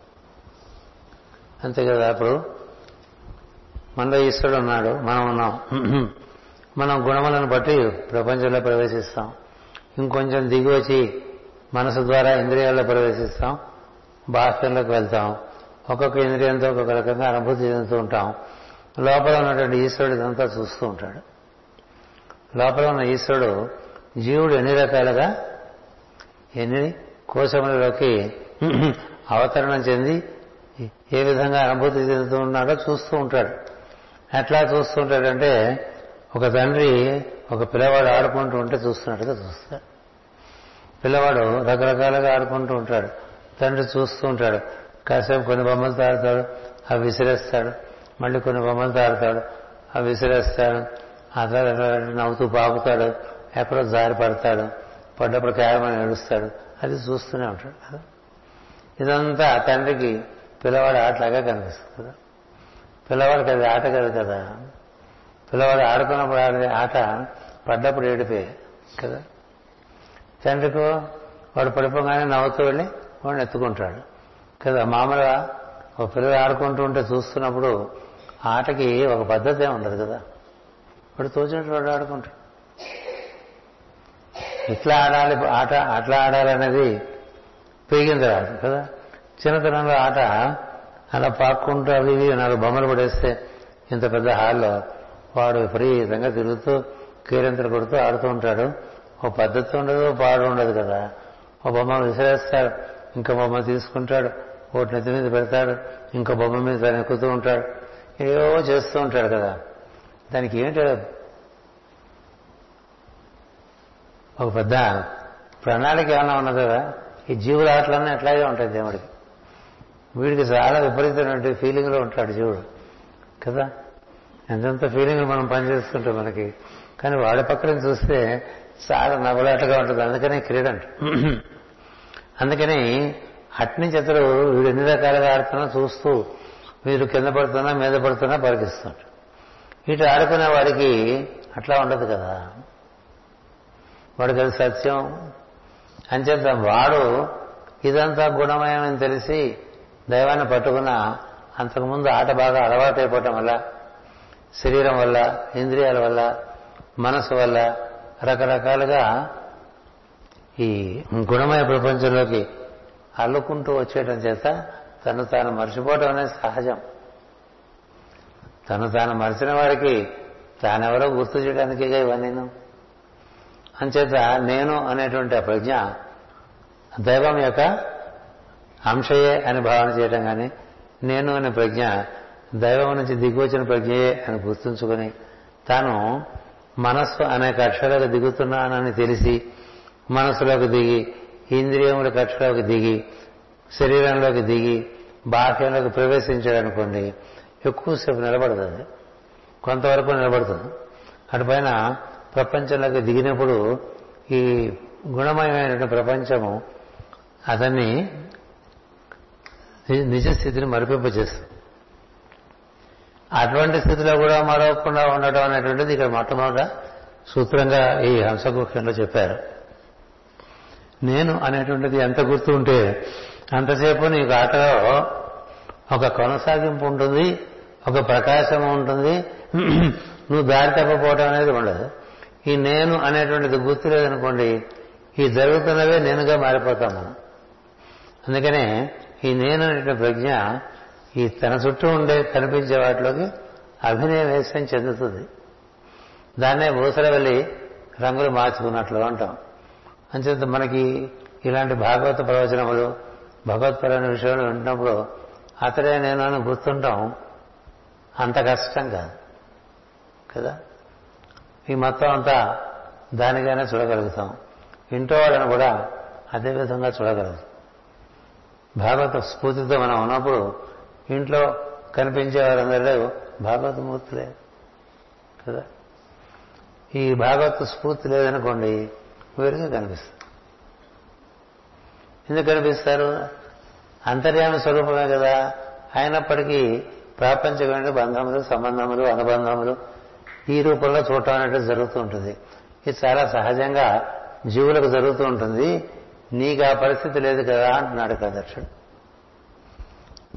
అంతే కదా అప్పుడు మనలో ఈశ్వరుడు ఉన్నాడు. మనం ఉన్నాం. మనం గుణములను బట్టి ప్రపంచంలో ప్రవేశిస్తాం. ఇంకొంచెం దిగి వచ్చి మనసు ద్వారా ఇంద్రియాల్లో ప్రవేశిస్తాం. బాహ్యంలోకి వెళ్తాం. ఒక్కొక్క ఇంద్రియంతో ఒక్కొక్క రకంగా అనుభూతి చెందుతూ ఉంటాం. లోపల ఉన్నటువంటి ఈశ్వరుడు ఇదంతా చూస్తూ ఉంటాడు. లోపల ఉన్న ఈశ్వరుడు జీవుడు ఎన్ని రకాలుగా? ఎన్ని? కోశములలోకి అవతరణం చెంది ఏ విధంగా అనుభూతి చెందుతూ ఉన్నాడో చూస్తూ ఉంటాడు. ఎట్లా చూస్తూ ఉంటాడంటే ఒక తండ్రి ఒక పిల్లవాడు ఆడుకుంటూ ఉంటే చూస్తున్నట్టుగా చూస్తాడు పిల్లవాడు రకరకాలుగా ఆడుకుంటూ ఉంటాడు. తండ్రి చూస్తూ ఉంటాడు. కాసేపు కొన్ని బొమ్మలు తాడుతాడు అవి విసిరేస్తాడు. మళ్ళీ కొన్ని బొమ్మలు తాడుతాడు అవి విసిరేస్తాడు. ఆ తర్వాత నవ్వుతూ పాపుతాడు ఎక్కడో జారి పడతాడు పడ్డప్పుడు కేవలం ఏడుస్తాడు. అది చూస్తూనే ఉంటాడు. కదా ఇదంతా తండ్రికి పిల్లవాడు ఆటలాగా కనిపిస్తుంది. కదా పిల్లవాడికి అది ఆట కాదు కదా. పిల్లవాడు ఆడుకున్నప్పుడు ఆడే ఆట పడ్డప్పుడు ఏడిపే కదా? తండ్రికు వాడు పడిపోగానే నవ్వుతూ వెళ్ళి వాడిని ఎత్తుకుంటాడు. కదా? మామూలుగా ఒక పిల్లలు ఆడుకుంటూ ఉంటే చూస్తున్నప్పుడు ఆటకి ఒక పద్ధతి ఉండదు కదా? వాడు తోచినట్టు వాడు ఆడుకుంటాడు. ఇట్లా ఆడాలి ఆట అట్లా ఆడాలనేది పెరిగిన తర్వాత కదా? చిన్నతనంలో ఆట అలా పాక్కుంటూ అవి నాలుగు బొమ్మలు పడేస్తే ఇంత పెద్ద హాల్లో వాడు విపరీతంగా తిరుగుతూ కీరంతలు కొడుతూ ఆడుతూ ఉంటాడు. ఓ పద్ధతి ఉండదు ఓ పాడు ఉండదు కదా. ఓ బొమ్మ విసిరేస్తాడు ఇంకో బొమ్మ తీసుకుంటాడు ఒకటి నెత్తి మీద పెడతాడు ఇంకో బొమ్మ మీద తను ఎక్కుతూ ఉంటాడు. ఏవో చేస్తూ ఉంటాడు కదా. దానికి ఏంటి ఒక పెద్ద ప్రణాళిక ఏమైనా ఉన్నది? కదా ఈ జీవుల ఆటలన్నీ అట్లాగే ఉంటాయి దేవుడికి. వీడికి చాలా విపరీతమైన ఫీలింగ్లో ఉంటాడు జీవుడు. కదా? ఎంతెంత ఫీలింగ్ మనం పనిచేస్తుంటాం మనకి. కానీ వాడి పక్కన చూస్తే చాలా నవ్వులాటగా ఉంటుంది. అందుకనే క్రీడ అంట. అందుకని అట్నుంచి అతడు వీడు ఎన్ని రకాలుగా ఆడుతున్నా చూస్తూ వీరు కింద పడుతున్నా మీద పడుతున్నా పరికిస్తుంటాడు ఇటు ఆడుకునే వాడికి అట్లా ఉండదు కదా. వాడికి అది సత్యం. అంచేత వాడు ఇదంతా గుణమయమని తెలిసి దైవాన్ని పట్టుకున్న అంతకుముందు ఆట బాగా అలవాటైపోవటం వల్ల శరీరం వల్ల ఇంద్రియాల వల్ల మనసు వల్ల రకరకాలుగా ఈ గుణమయ ప్రపంచంలోకి అల్లుకుంటూ వచ్చేయటం చేత తను తాను మర్చిపోవటం అనేది సహజం. తను తాను మరిచిన వారికి తానెవరో గుర్తు చేయడానికిగా ఇవన్నీ? అంచేత నేను అనేటువంటి ఆ ప్రజ్ఞ దైవం యొక్క అంశయే అని భావన చేయటం కానీ నేను అనే ప్రజ్ఞ దైవం నుంచి దిగువచ్చిన ప్రజ్ఞయే అని గుర్తుంచుకొని తాను మనస్సు అనే కక్షలకు దిగుతున్నానని తెలిసి మనసులోకి దిగి ఇంద్రియముల కక్షలోకి దిగి శరీరంలోకి దిగి బాహ్యంలోకి ప్రవేశించాడనుకోండి ఎక్కువసేపు నిలబడుతుంది. కొంతవరకు నిలబడుతుంది. అటుపైన ప్రపంచంలోకి దిగినప్పుడు ఈ గుణమయమైనటువంటి ప్రపంచము అతన్ని నిజ స్థితిని మరిపింపజేస్తుంది అటువంటి స్థితిలో కూడా మరవకుండా ఉండటం అనేటువంటిది ఇక్కడ మొట్టమొదట సూత్రంగా ఈ హంసగుహ్యంలో చెప్పారు. నేను అనేటువంటిది ఎంత గుర్తు ఉంటే అంతసేపు నీకు ఆటలో ఒక కొనసాగింపు ఉంటుంది ఒక ప్రకాశం ఉంటుంది నువ్వు దారి తప్పపోవడం అనేది ఉండదు. ఈ నేను అనేటువంటిది గుర్తు లేదనుకోండి ఈ జరుగుతున్నవే నేనుగా మారిపోతాం మనం అందుకనే ఈ నేను అనేటువంటి ప్రజ్ఞ ఈ తన చుట్టూ ఉండే కనిపించే వాటిలోకి అభినయ చెందుతుంది. దాన్నే ఊసరవెల్లి రంగులు మార్చుకున్నట్లు అంటాం. అంచేత మనకి ఇలాంటి భాగవత ప్రవచనములు భగవత్పరమైన విషయాలు వింటున్నప్పుడు అతడే నేను అని గుర్తుంటాం. అంత కష్టం కాదు. కదా? ఈ మొత్తం అంతా దానిగానే చూడగలుగుతాం. ఇంట్లో వాళ్ళని కూడా అదే విధంగా చూడగలుగుతాం భాగవత స్ఫూర్తితో మనం ఉన్నప్పుడు ఇంట్లో కనిపించే వారందరూ భాగవతమూర్తులే కదా? ఈ భాగవత స్ఫూర్తి లేదనుకోండి వేరుగా కనిపిస్తుంది. ఎందుకు కనిపిస్తారు? అంతర్యామ స్వరూపమే కదా. అయినప్పటికీ ప్రాపంచమైన బంధములు సంబంధములు అనుబంధములు ఈ రూపంలో చూడటం అనేది జరుగుతూ ఉంటుంది. ఇది చాలా సహజంగా జీవులకు జరుగుతూ ఉంటుంది. నీకు ఆ పరిస్థితి లేదు కదా అంటున్నాడు కదా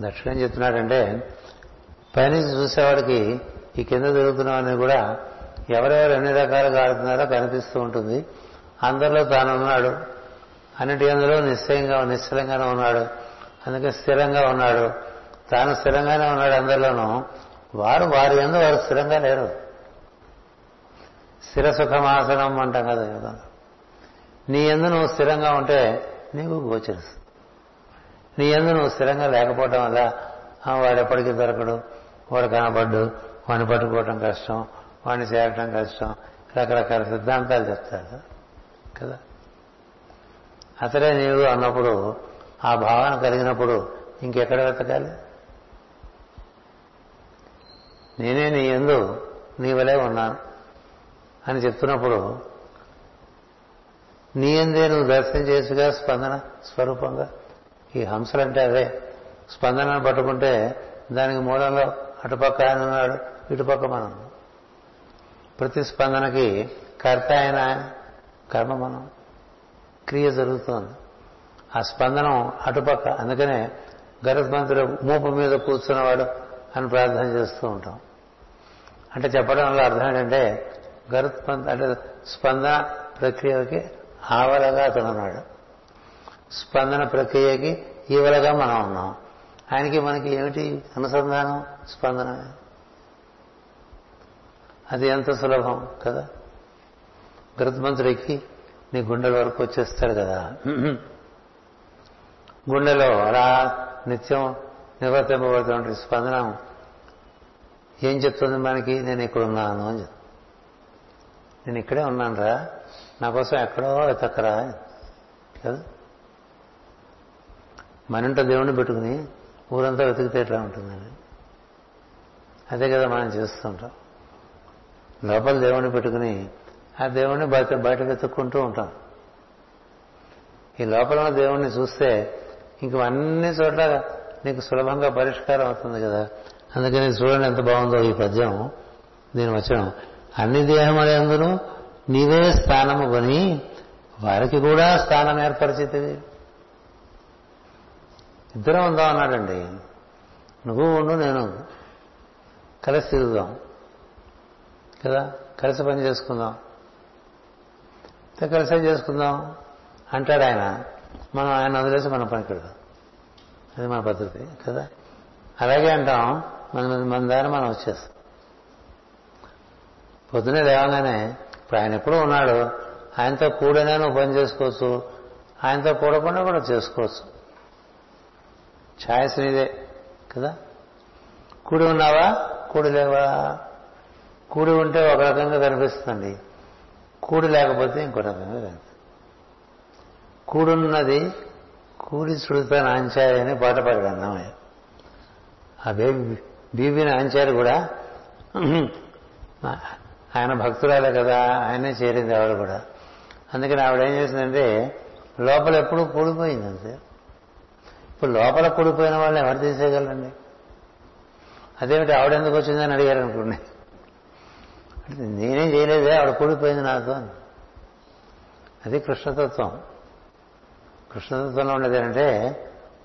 దక్షుడు ఏం చెప్తున్నాడంటే పైనుంచి చూసేవాడికి ఈ కింద జరుగుతున్నవన్నీ కూడా ఎవరెవరు ఎన్ని రకాలుగా ఆడుతున్నారో కనిపిస్తూ ఉంటుంది. అందరిలో తాను ఉన్నాడు. అన్నిటి అందులో నిశ్చయంగా నిశ్చలంగానే ఉన్నాడు. అందుకే స్థిరంగా ఉన్నాడు. తాను స్థిరంగానే ఉన్నాడు అందరిలోనూ. వారు వారి ఎందు వారు స్థిరంగా లేరు. స్థిర సుఖమాసనం అంటాం కదా కదా నీ ఎందు నువ్వు స్థిరంగా ఉంటే నీకు గోచరిస్తుంది. నీ ఎందు నువ్వు స్థిరంగా లేకపోవటం వల్ల? వాడు ఎప్పటికీ దొరకడు. వాడు కనబడ్డు. వాడిని పట్టుకోవటం కష్టం. వాడిని చేరటం కష్టం. రకరకాల సిద్ధాంతాలు చెప్తారు కదా? అతడే నీవు అన్నప్పుడు ఆ భావన కలిగినప్పుడు ఇంకెక్కడ వెతకాలి? నేనే నీ ఎందు నీ వలే ఉన్నాను అని చెప్తున్నప్పుడు నీ ఎందే నువ్వు దర్శనం చేసుగా స్పందన స్వరూపంగా? ఈ హంసలంటే అవే స్పందనను పట్టుకుంటే దానికి మూలంలో అటుపక్క ఆయన ఉన్నాడు ఇటుపక్క మనం. ప్రతి స్పందనకి కర్త అయిన కర్మ మనం. క్రియ జరుగుతోంది. ఆ స్పందనం అటుపక్క. అందుకనే గరుత్మంతుడు మూపు మీద కూర్చున్నవాడు అని ప్రార్థన చేస్తూ ఉంటాం. అంటే చెప్పడం వల్ల అర్థం ఏంటంటే గరుత్మంత అంటే స్పందన ప్రక్రియకి ఆవలగా అతను ఉన్నాడు. స్పందన ప్రక్రియకి ఈవలగా మనం ఉన్నాం. ఆయనకి మనకి ఏమిటి అనుసంధానం స్పందన? అది ఎంత సులభం కదా? గరుత్మంతుడికి నీ గుండెల వరకు వచ్చేస్తాడు కదా. గుండెలో అలా నిత్యం నివర్తింపబడుతున్న స్పందన ఏం చెప్తుంది మనకి? నేను ఇక్కడ ఉన్నాను అని చెప్తుంది. నేను ఇక్కడే ఉన్నాను రా నా కోసం ఎక్కడో ఎతక్కరా కదా? మనంట దేవుణ్ణి పెట్టుకుని ఊరంతా వెతికితే ఎట్లా ఉంటుందండి? అదే కదా మనం చేస్తుంటాం. లోపల దేవుణ్ణి పెట్టుకుని ఆ దేవుణ్ణి బయట బయట వెతుక్కుంటూ ఉంటాం. ఈ లోపల ఉన్న దేవుణ్ణి చూస్తే ఇంక అన్ని చోట్ల నీకు సులభంగా పరిష్కారం అవుతుంది కదా. అందుకని చూడండి ఎంత బాగుందో ఈ పద్యం దీని వచ్చిన అన్ని దేహములందరూ నీవే స్థానము కొని వారికి కూడా స్థానం ఏర్పరిచితివి. ఇద్దరం ఉందాం అన్నాడండి. నువ్వు ఉండు నేను కలిసి తిరుగుదాం. కదా? కలిసి పని చేసుకుందాం. కలిసే చేసుకుందాం? అంటాడు ఆయన. మనం ఆయన వదిలేసి మన పని పెడదాం అది మన పద్ధతి కదా? అలాగే అంటాం. మన మన దారి మనం వచ్చేస్తాం. పొద్దునే లేవగానే ఇప్పుడు ఆయన ఎప్పుడూ ఉన్నాడు. ఆయనతో కూడనే నువ్వు పని చేసుకోవచ్చు. ఆయనతో కూడకుండా కూడా చేసుకోవచ్చు. ఛాయస్ నీదే కదా? కూడి ఉన్నావా? కూడి లేవా? కూడి ఉంటే ఒక రకంగా కనిపిస్తుంది. కూడి లేకపోతే ఇంకో రకంగా కనిపిస్తుంది. కూడున్నది కూడి చుడుతా నాంచారి అని పాట పాడాడు అన్నమయ్య ఆ బేబీ బీబీ నాంచారి కూడా ఆయన భక్తురాలే కదా ఆయనే చేరింది ఆవిడ కూడా. అందుకని ఆవిడ ఏం చేసిందంటే లోపల ఎప్పుడూ కూడిపోయింది అంతే. ఇప్పుడు లోపల కూడిపోయిన వాళ్ళని ఎవరు తీసేయగలండి అదేమిటి ఆవిడ ఎందుకు వచ్చిందని అడిగారు అనుకోండి అంటే నేనేం చేయలేదే ఆవిడ కూడిపోయింది నాతో అని. అది కృష్ణతత్వం. కృష్ణతత్వంలో ఉండేది ఏంటంటే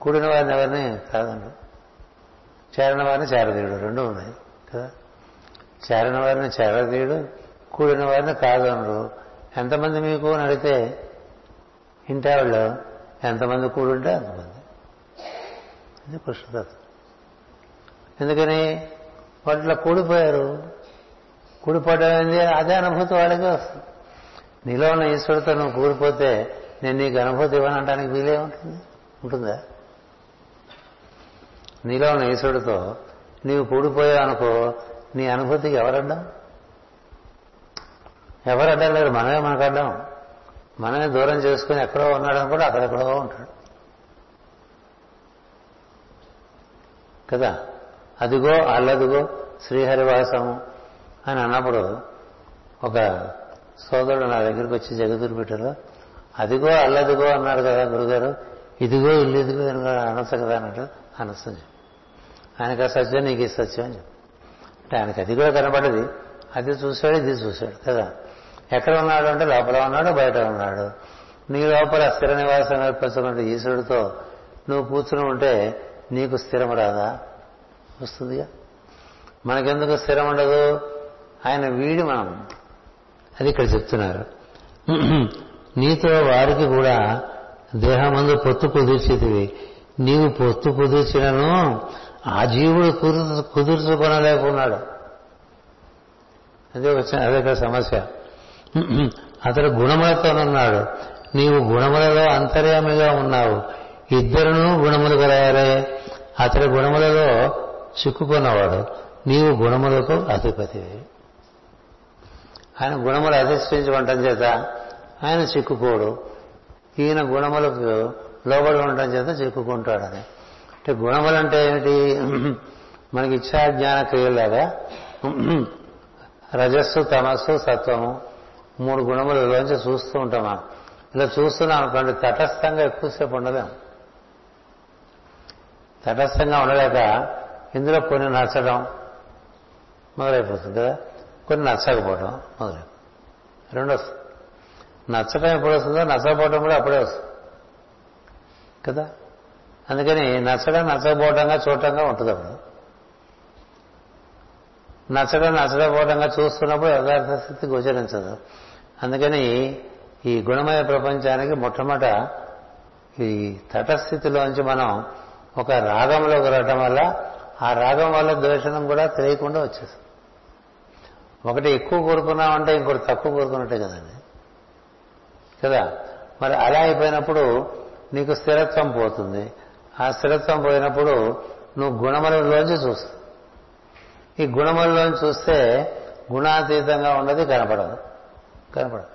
కూడిన వారిని ఎవరిని కాదండు. చేరిన వారిని చేరదీయుడు రెండు ఉన్నాయి కదా? చేరిన వారిని చేరదీయుడు కూడిన వారిని కాదనరు ఎంతమంది మీకు అని అడిగితే ఇంటి ఎంతమంది కూడుంటే అంతమంది. ఇది పురుషతత్వం ఎందుకని? వాటిలో కూడిపోయారు. కూడిపోవడం ఏంది అదే అనుభూతి వాళ్ళకే వస్తుంది. నీలో ఉన్న ఈశ్వరుడితో నువ్వు కూడిపోతే నేను నీకు అనుభూతి ఇవ్వనంటానికి వీలే ఉంటుంది. ఉంటుందా? నీలో ఉన్న ఈశ్వరుడితో నీవు కూడిపోయావు అనుకో నీ అనుభూతికి ఎవరడ్డం? ఎవరు అడ్డం లేరు మనమే మనకు అడ్డం. మనమే దూరం చేసుకుని ఎక్కడో ఉన్నాడని కూడా అక్కడెక్కడో ఉంటాడు. కదా? అదిగో అల్లదిగో శ్రీహరివాసము అని అన్నప్పుడు ఒక సోదరుడు నా దగ్గరికి వచ్చి జగదురు పెట్టారు అదిగో అల్లదిగో అన్నాడు కదా గురుగారు ఇదిగో ఇల్లు ఇదిగో అనొచ్చు కదా అన్నట్టు అనొచ్చు ఆయనకు ఆ సత్యం నీకు ఈ సత్యం అని చెప్పి. అంటే ఆయనకి అది కూడా కనపడది. అది చూశాడు ఇది చూశాడు కదా? ఎక్కడ ఉన్నాడు అంటే లోపల ఉన్నాడు బయట ఉన్నాడు. నీ లోపల స్థిర నివాసం ఏర్పరచుకున్న ఈశ్వరుడితో నువ్వు కూర్చుని ఉంటే నీకు స్థిరం రాదా? వస్తుందిగా. మనకెందుకు స్థిరం ఉండదు? ఆయన వీడి మనం. అది ఇక్కడ చెప్తున్నారు. [CLEARS THROAT] నీతో వారికి కూడా దేహమందు పొత్తు కుదిర్చితివి. నీవు పొత్తు కుదిర్చినను ఆ జీవుడు కుదుర్చు కుదుర్చుకొనలేకున్నాడు. అదే వచ్చిన అదే సమస్య. [CLEARS THROAT] అతడు గుణములతోనున్నాడు. నీవు గుణములలో అంతర్యామిగా ఉన్నావు. ఇద్దరును గుణములు కలవారే అతడి గుణములలో చిక్కుకున్నవాడు. నీవు గుణములకు అధిపతివి ఆయన గుణములు అధిష్ఠించమంటం చేత ఆయన చిక్కుకోడు. ఈయన గుణములకు లోబడి ఉండటం చేత చిక్కుకుంటాడని అంటే గుణములు అంటే ఏమిటి? మనకి ఇచ్చా జ్ఞాన క్రియలాగా రజస్సు తమస్సు సత్వము మూడు గుణములలోంచి చూస్తూ ఉంటాం మనం. ఇలా చూస్తున్నాం అనుకోండి తటస్థంగా ఎక్కువసేపు ఉండలేము తటస్థంగా ఉండలేక ఇందులో కొన్ని నచ్చడం మొదలైపోతుంది కదా కొన్ని నచ్చకపోవడం మొదలై రెండు వస్తుంది. నచ్చటం ఎప్పుడు వస్తుందో నచ్చకపోవడం కూడా అప్పుడే వస్తుంది. కదా? అందుకని నచ్చడం నచ్చకపోవడంగా చూడటంగా ఉంటుంది అప్పుడు. నచ్చడం నచ్చకపోవడంగా చూస్తున్నప్పుడు యథార్థ స్థితి గోచరించదు. అందుకని ఈ గుణమయ ప్రపంచానికి మొట్టమొదట ఈ తటస్థితిలోంచి మనం ఒక రాగంలోకి రావటం వల్ల ఆ రాగం వల్ల ద్వేషణం కూడా తెలియకుండా వచ్చేస్తుంది. ఒకటి ఎక్కువ కోరుకున్నామంటే ఇంకోటి తక్కువ కోరుకున్నట్టే కదండి. కదా? మరి అలా అయిపోయినప్పుడు నీకు స్థిరత్వం పోతుంది. ఆ స్థిరత్వం పోయినప్పుడు నువ్వు గుణములలోంచి చూస్తావు. ఈ గుణములలోంచి చూస్తే గుణాతీతంగా ఉన్నది కనపడదు. కనపడదు.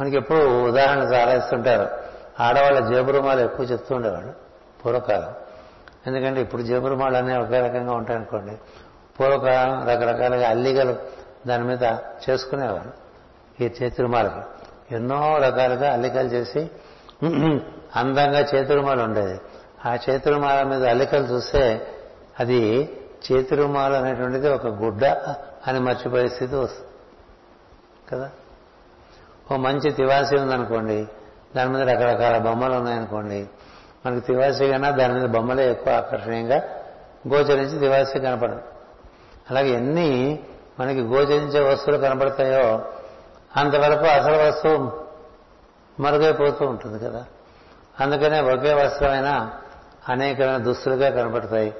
మనకి ఎప్పుడు ఉదాహరణ చాలా ఇస్తుంటారు. ఆడవాళ్ళ జేబురుమాలు ఎక్కువ చెప్తూ ఉండేవాడు పూర్వకాలం. ఎందుకంటే ఇప్పుడు జేబురుమాలు అనే ఒకే రకంగా ఉంటాయనుకోండి పూర్వకాలం రకరకాలుగా అల్లిగలు దాని మీద చేసుకునేవారు ఈ చేతిరుమాలకి. ఎన్నో రకాలుగా అల్లికలు చేసి అందంగా చేతిరుమాలు ఉండేది. ఆ చేతిరుమాల మీద అల్లికలు చూస్తే అది చేతిరుమాలు అనేటువంటిది ఒక గుడ్డ అని మర్చిపోయే స్థితి వస్తుంది. కదా? ఓ మంచి తివాసి ఉందనుకోండి దాని మీద రకరకాల బొమ్మలు ఉన్నాయనుకోండి. మనకి తివాసి కన్నా దాని మీద బొమ్మలే ఎక్కువ ఆకర్షణీయంగా గోచరించి తివాసి కనపడదు. అలాగే ఎన్ని మనకి గోచరించే వస్తువులు కనపడతాయో అంతవరకు అసలు వస్తువు మరుగైపోతూ ఉంటుంది కదా. అందుకనే ఒకే వస్త్రమైనా అనేకమైన దుస్తులుగా కనపడతాయి.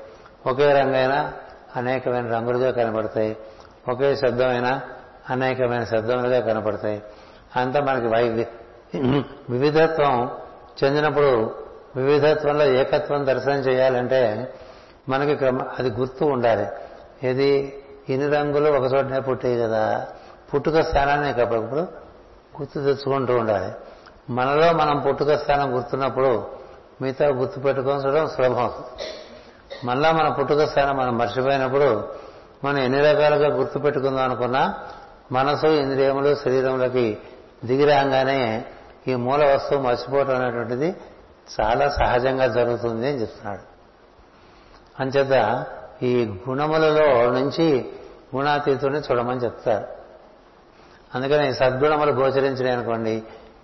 ఒకే రంగైనా అనేకమైన రంగులుగా కనపడతాయి. ఒకే శబ్దమైనా అనేకమైన శబ్దములుగా కనపడతాయి. అంతా మనకి వైద్య వివిధత్వం చెందినప్పుడు వివిధత్వంలో ఏకత్వం దర్శనం చేయాలంటే మనకి క్రమ అది గుర్తు ఉండాలి. ఏది ఇన్ని రంగులు ఒక చోటనే పుట్టాయి కదా పుట్టుక స్థానాన్ని అప్పుడప్పుడు గుర్తు తెచ్చుకుంటూ ఉండాలి. మనలో మనం పుట్టుక స్థానం గుర్తున్నప్పుడు మిగతా గుర్తు పెట్టుకోవడం సులభం అవుతుంది. మళ్ళా మన పుట్టుక స్థానం మనం మర్చిపోయినప్పుడు మనం ఎన్ని రకాలుగా గుర్తు పెట్టుకుందాం అనుకున్నా మనసు ఇంద్రియములు శరీరంలోకి దిగిరాగానే ఈ మూల వస్తువు మర్చిపోవటం అనేటువంటిది చాలా సహజంగా జరుగుతుంది అని చెప్తున్నాడు. అంచేత ఈ గుణములలో నుంచి గుణాతీతుని చూడమని చెప్తారు అందుకని సద్గుణములు గోచరించినాయి అనుకోండి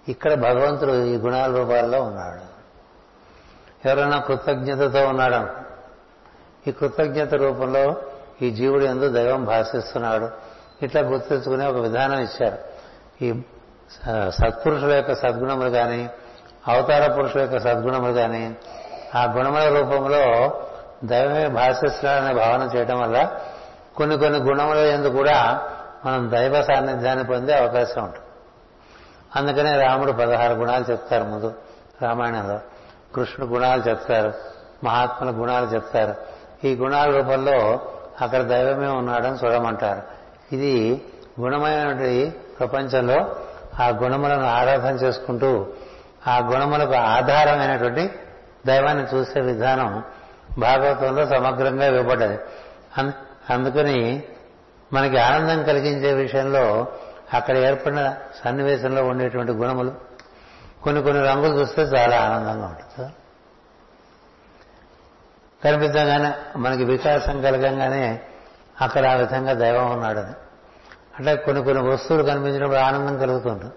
ఇక్కడ భగవంతుడు ఈ గుణాల రూపాల్లో ఉన్నాడు. ఎవరైనా కృతజ్ఞతతో ఉన్నాడు ఈ కృతజ్ఞత రూపంలో ఈ జీవుడు ఎందు దైవం భాషిస్తున్నాడు. ఇట్లా గుర్తించుకునే ఒక విధానం ఇచ్చారు. ఈ సత్పురుషుల యొక్క సద్గుణములు కానీ అవతార పురుషుల యొక్క సద్గుణములు కానీ ఆ గుణముల రూపంలో దైవమే భాషిస్తున్నారనే భావన చేయడం వల్ల కొన్ని కొన్ని గుణముల ఎందు కూడా మనం దైవ సాన్నిధ్యాన్ని పొందే అవకాశం ఉంటుంది. అందుకనే రాముడు పదహారు గుణాలు చెప్తారు ముందు. రామాయణంలో కృష్ణుడు గుణాలు చెప్తారు మహాత్ముల గుణాలు చెప్తారు. ఈ గుణాల రూపంలో అక్కడ దైవమే ఉన్నాడని చూడమంటారు. ఇది గుణమైనటువంటి ప్రపంచంలో ఆ గుణములను ఆరాధన చేసుకుంటూ ఆ గుణములకు ఆధారమైనటువంటి దైవాన్ని చూసే విధానం భాగవతంలో సమగ్రంగా ఇవ్వబడ్డది. అన్- అందుకని మనకి ఆనందం కలిగించే విషయంలో అక్కడ ఏర్పడిన సన్నివేశంలో ఉండేటువంటి గుణములు కొన్ని కొన్ని రంగులు చూస్తే చాలా ఆనందంగా ఉంటుంది కనిపించగానే మనకి వికాసం కలగంగానే అక్కడ ఆ విధంగా దైవం ఉన్నాడని. అంటే కొన్ని కొన్ని వస్తువులు కనిపించినప్పుడు ఆనందం కలుగుతూ ఉంటుంది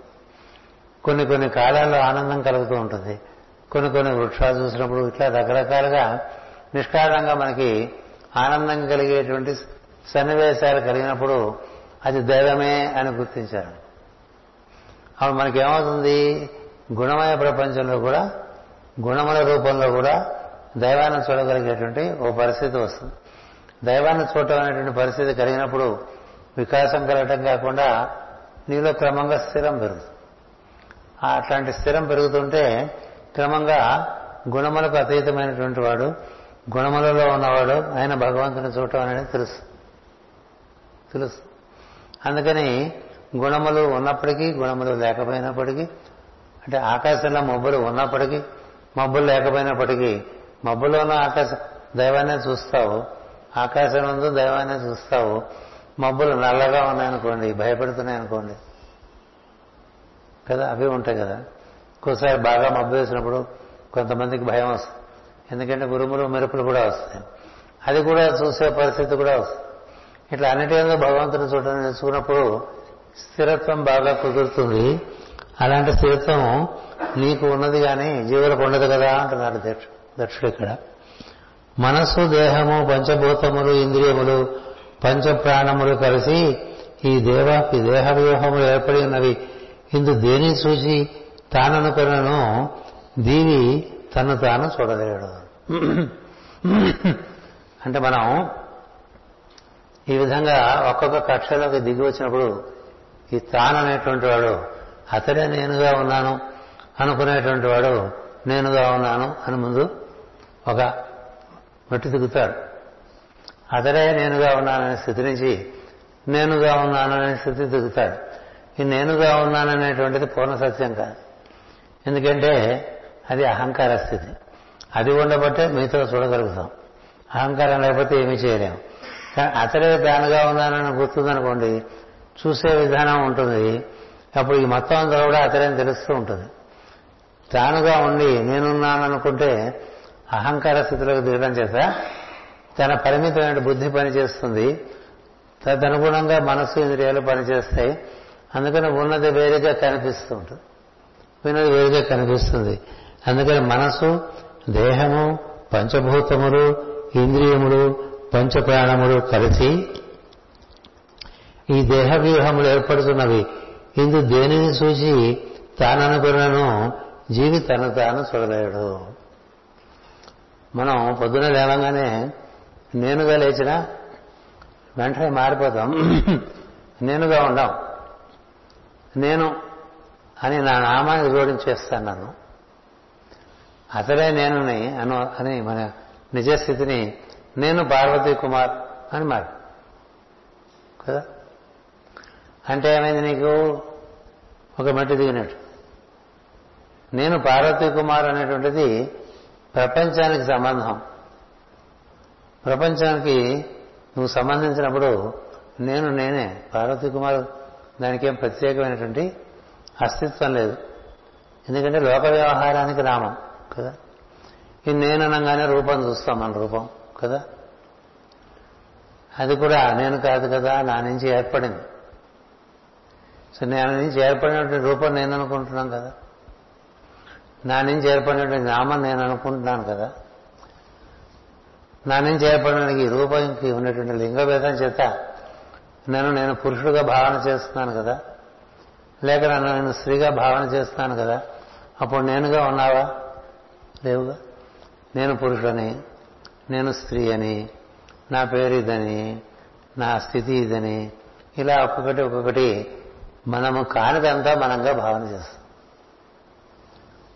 కొన్ని కొన్ని కాలాల్లో ఆనందం కలుగుతూ ఉంటుంది. కొన్ని కొన్ని వృక్షాలు చూసినప్పుడు ఇట్లా రకరకాలుగా నిష్కారణంగా మనకి ఆనందం కలిగేటువంటి సన్నివేశాలు కలిగినప్పుడు అది దైవమే అని గుర్తించారు. అప్పుడు మనకేమవుతుంది? గుణమయ ప్రపంచంలో కూడా గుణముల రూపంలో కూడా దైవాన్ని చూడగలిగేటువంటి ఓ పరిస్థితి వస్తుంది. దైవాన్ని చూడటం అనేటువంటి పరిస్థితి కలిగినప్పుడు వికాసం కలగటం కాకుండా నీలో క్రమంగా స్థిరం పెరుగుతుంది అట్లాంటి స్థిరం పెరుగుతుంటే క్రమంగా గుణములకు అతీతమైనటువంటి వాడు గుణములలో ఉన్నవాడు ఆయన భగవంతుని చూడటం అనేది తెలుసు. తెలుసు. అందుకని గుణములు ఉన్నప్పటికీ గుణములు లేకపోయినప్పటికీ అంటే ఆకాశంలో మబ్బులు ఉన్నప్పటికీ మబ్బులు లేకపోయినప్పటికీ మబ్బులో ఉన్న ఆకాశ దైవాన్నే చూస్తావు ఆకాశం ఉందో దైవాన్నే చూస్తావు మబ్బులు నల్లగా ఉన్నాయనుకోండి భయపెడుతున్నాయనుకోండి. కదా అవి ఉంటాయి కదా. ఒక్కోసారి బాగా మబ్బు వేసినప్పుడు కొంతమందికి భయం వస్తుంది. ఎందుకంటే ఉరుములు మెరుపులు కూడా వస్తాయి. అది కూడా చూసే పరిస్థితి కూడా వస్తుంది. ఇట్లా అన్నిటిలో భగవంతుని చూడడం నేర్చుకున్నప్పుడు స్థిరత్వం బాగా కుదురుతుంది. అలాంటి స్థిరత్వం నీకు ఉన్నది కానీ జీవులకు ఉండదు కదా అంటున్నాడు దక్ష- దక్షుడు ఇక్కడ. మనస్సు దేహము పంచభూతములు ఇంద్రియములు పంచ ప్రాణములు కలిసి ఈ దేవ ఈ దేహ వ్యూహములు ఏర్పడి ఉన్నవి. ఇందు దేని చూసి తాననుకున్నను దీని తను తాను చూడలేడు. అంటే మనం ఈ విధంగా ఒక్కొక్క కక్షలోకి దిగి వచ్చినప్పుడు ఈ తాననేటువంటి వాడు అతడే నేనుగా ఉన్నాను అనుకునేటువంటి వాడు నేనుగా ఉన్నాను అని ముందు ఒక మట్టి దిగుతాడు. అతడే నేనుగా ఉన్నాననే స్థితి నుంచి నేనుగా ఉన్నాననే స్థితి దిగుతాడు. ఈ నేనుగా ఉన్నాననేటువంటిది పూర్ణ సత్యం కాదు. ఎందుకంటే అది అహంకార స్థితి. అది ఉండబట్టే మీతో చూడగలుగుతాం. అహంకారం లేకపోతే ఏమీ చేయలేము కానీ అతడే తానుగా ఉన్నానని గుర్తుందనుకోండి చూసే విధానం ఉంటుంది. అప్పుడు ఈ మొత్తం అంతా కూడా అతడే తెలుస్తూ ఉంటుంది. తానుగా ఉండి నేనున్నాననుకుంటే అహంకార స్థితిలోకి దిగడం చేత తన పరిమితమైన బుద్ధి పనిచేస్తుంది. తదనుగుణంగా మనసు ఇంద్రియాలు పనిచేస్తాయి. అందుకని ఉన్నది వేరుగా కనిపిస్తూ ఉంటుంది. విన్నది వేరుగా కనిపిస్తుంది. అందుకని మనసు దేహము పంచభూతములు ఇంద్రియములు పంచప్రాణములు కలిసి ఈ దేహ వ్యూహములు ఏర్పడుతున్నవి. ఇందు దేనిని చూసి తాననుకున్నను జీవి తను తాను చూడలేడు. మనం పొద్దున లేవగానే నేనుగా లేచినా వెంటనే మారిపోతాం. నేనుగా ఉండం. నేను అని నా నామాన్ని జోడించేస్తాను నన్ను. అతడే నేనుని అను అని మన నిజస్థితిని నేను పార్వతీ కుమార్ అని మారి. కదా? అంటే ఏమైంది నీకు? ఒక మట్టి దిగినట్టు. నేను పార్వతీ కుమార్ అనేటువంటిది ప్రపంచానికి సంబంధం. ప్రపంచానికి నువ్వు సంబంధించినప్పుడు నేను నేనే పార్వతీ కుమార్ దానికేం ప్రత్యేకమైనటువంటి అస్తిత్వం లేదు. ఎందుకంటే లోక వ్యవహారానికి నామం కదా? ఈ నేననగానే రూపం చూస్తాం మన రూపం కదా? అది కూడా నేను కాదు కదా నా నుంచి ఏర్పడింది. సో నేను నుంచి ఏర్పడినటువంటి రూపం నేను అనుకుంటున్నాం కదా? నా నుంచి ఏర్పడినటువంటి నామం నేను అనుకుంటున్నాను కదా? నా నుంచి ఏర్పడిన ఈ రూపంకి ఉన్నటువంటి లింగభేదం చేత నన్ను నేను పురుషుడుగా భావన చేస్తున్నాను కదా లేక నన్ను నేను స్త్రీగా భావన చేస్తున్నాను కదా అప్పుడు నేనుగా ఉన్నావా? లేవుగా. నేను పురుషుడని నేను స్త్రీ అని నా పేరు ఇదని నా స్థితి ఇదని ఇలా ఒక్కొక్కటి ఒక్కొక్కటి మనము కానిదంతా మనంగా భావన చేస్తాం.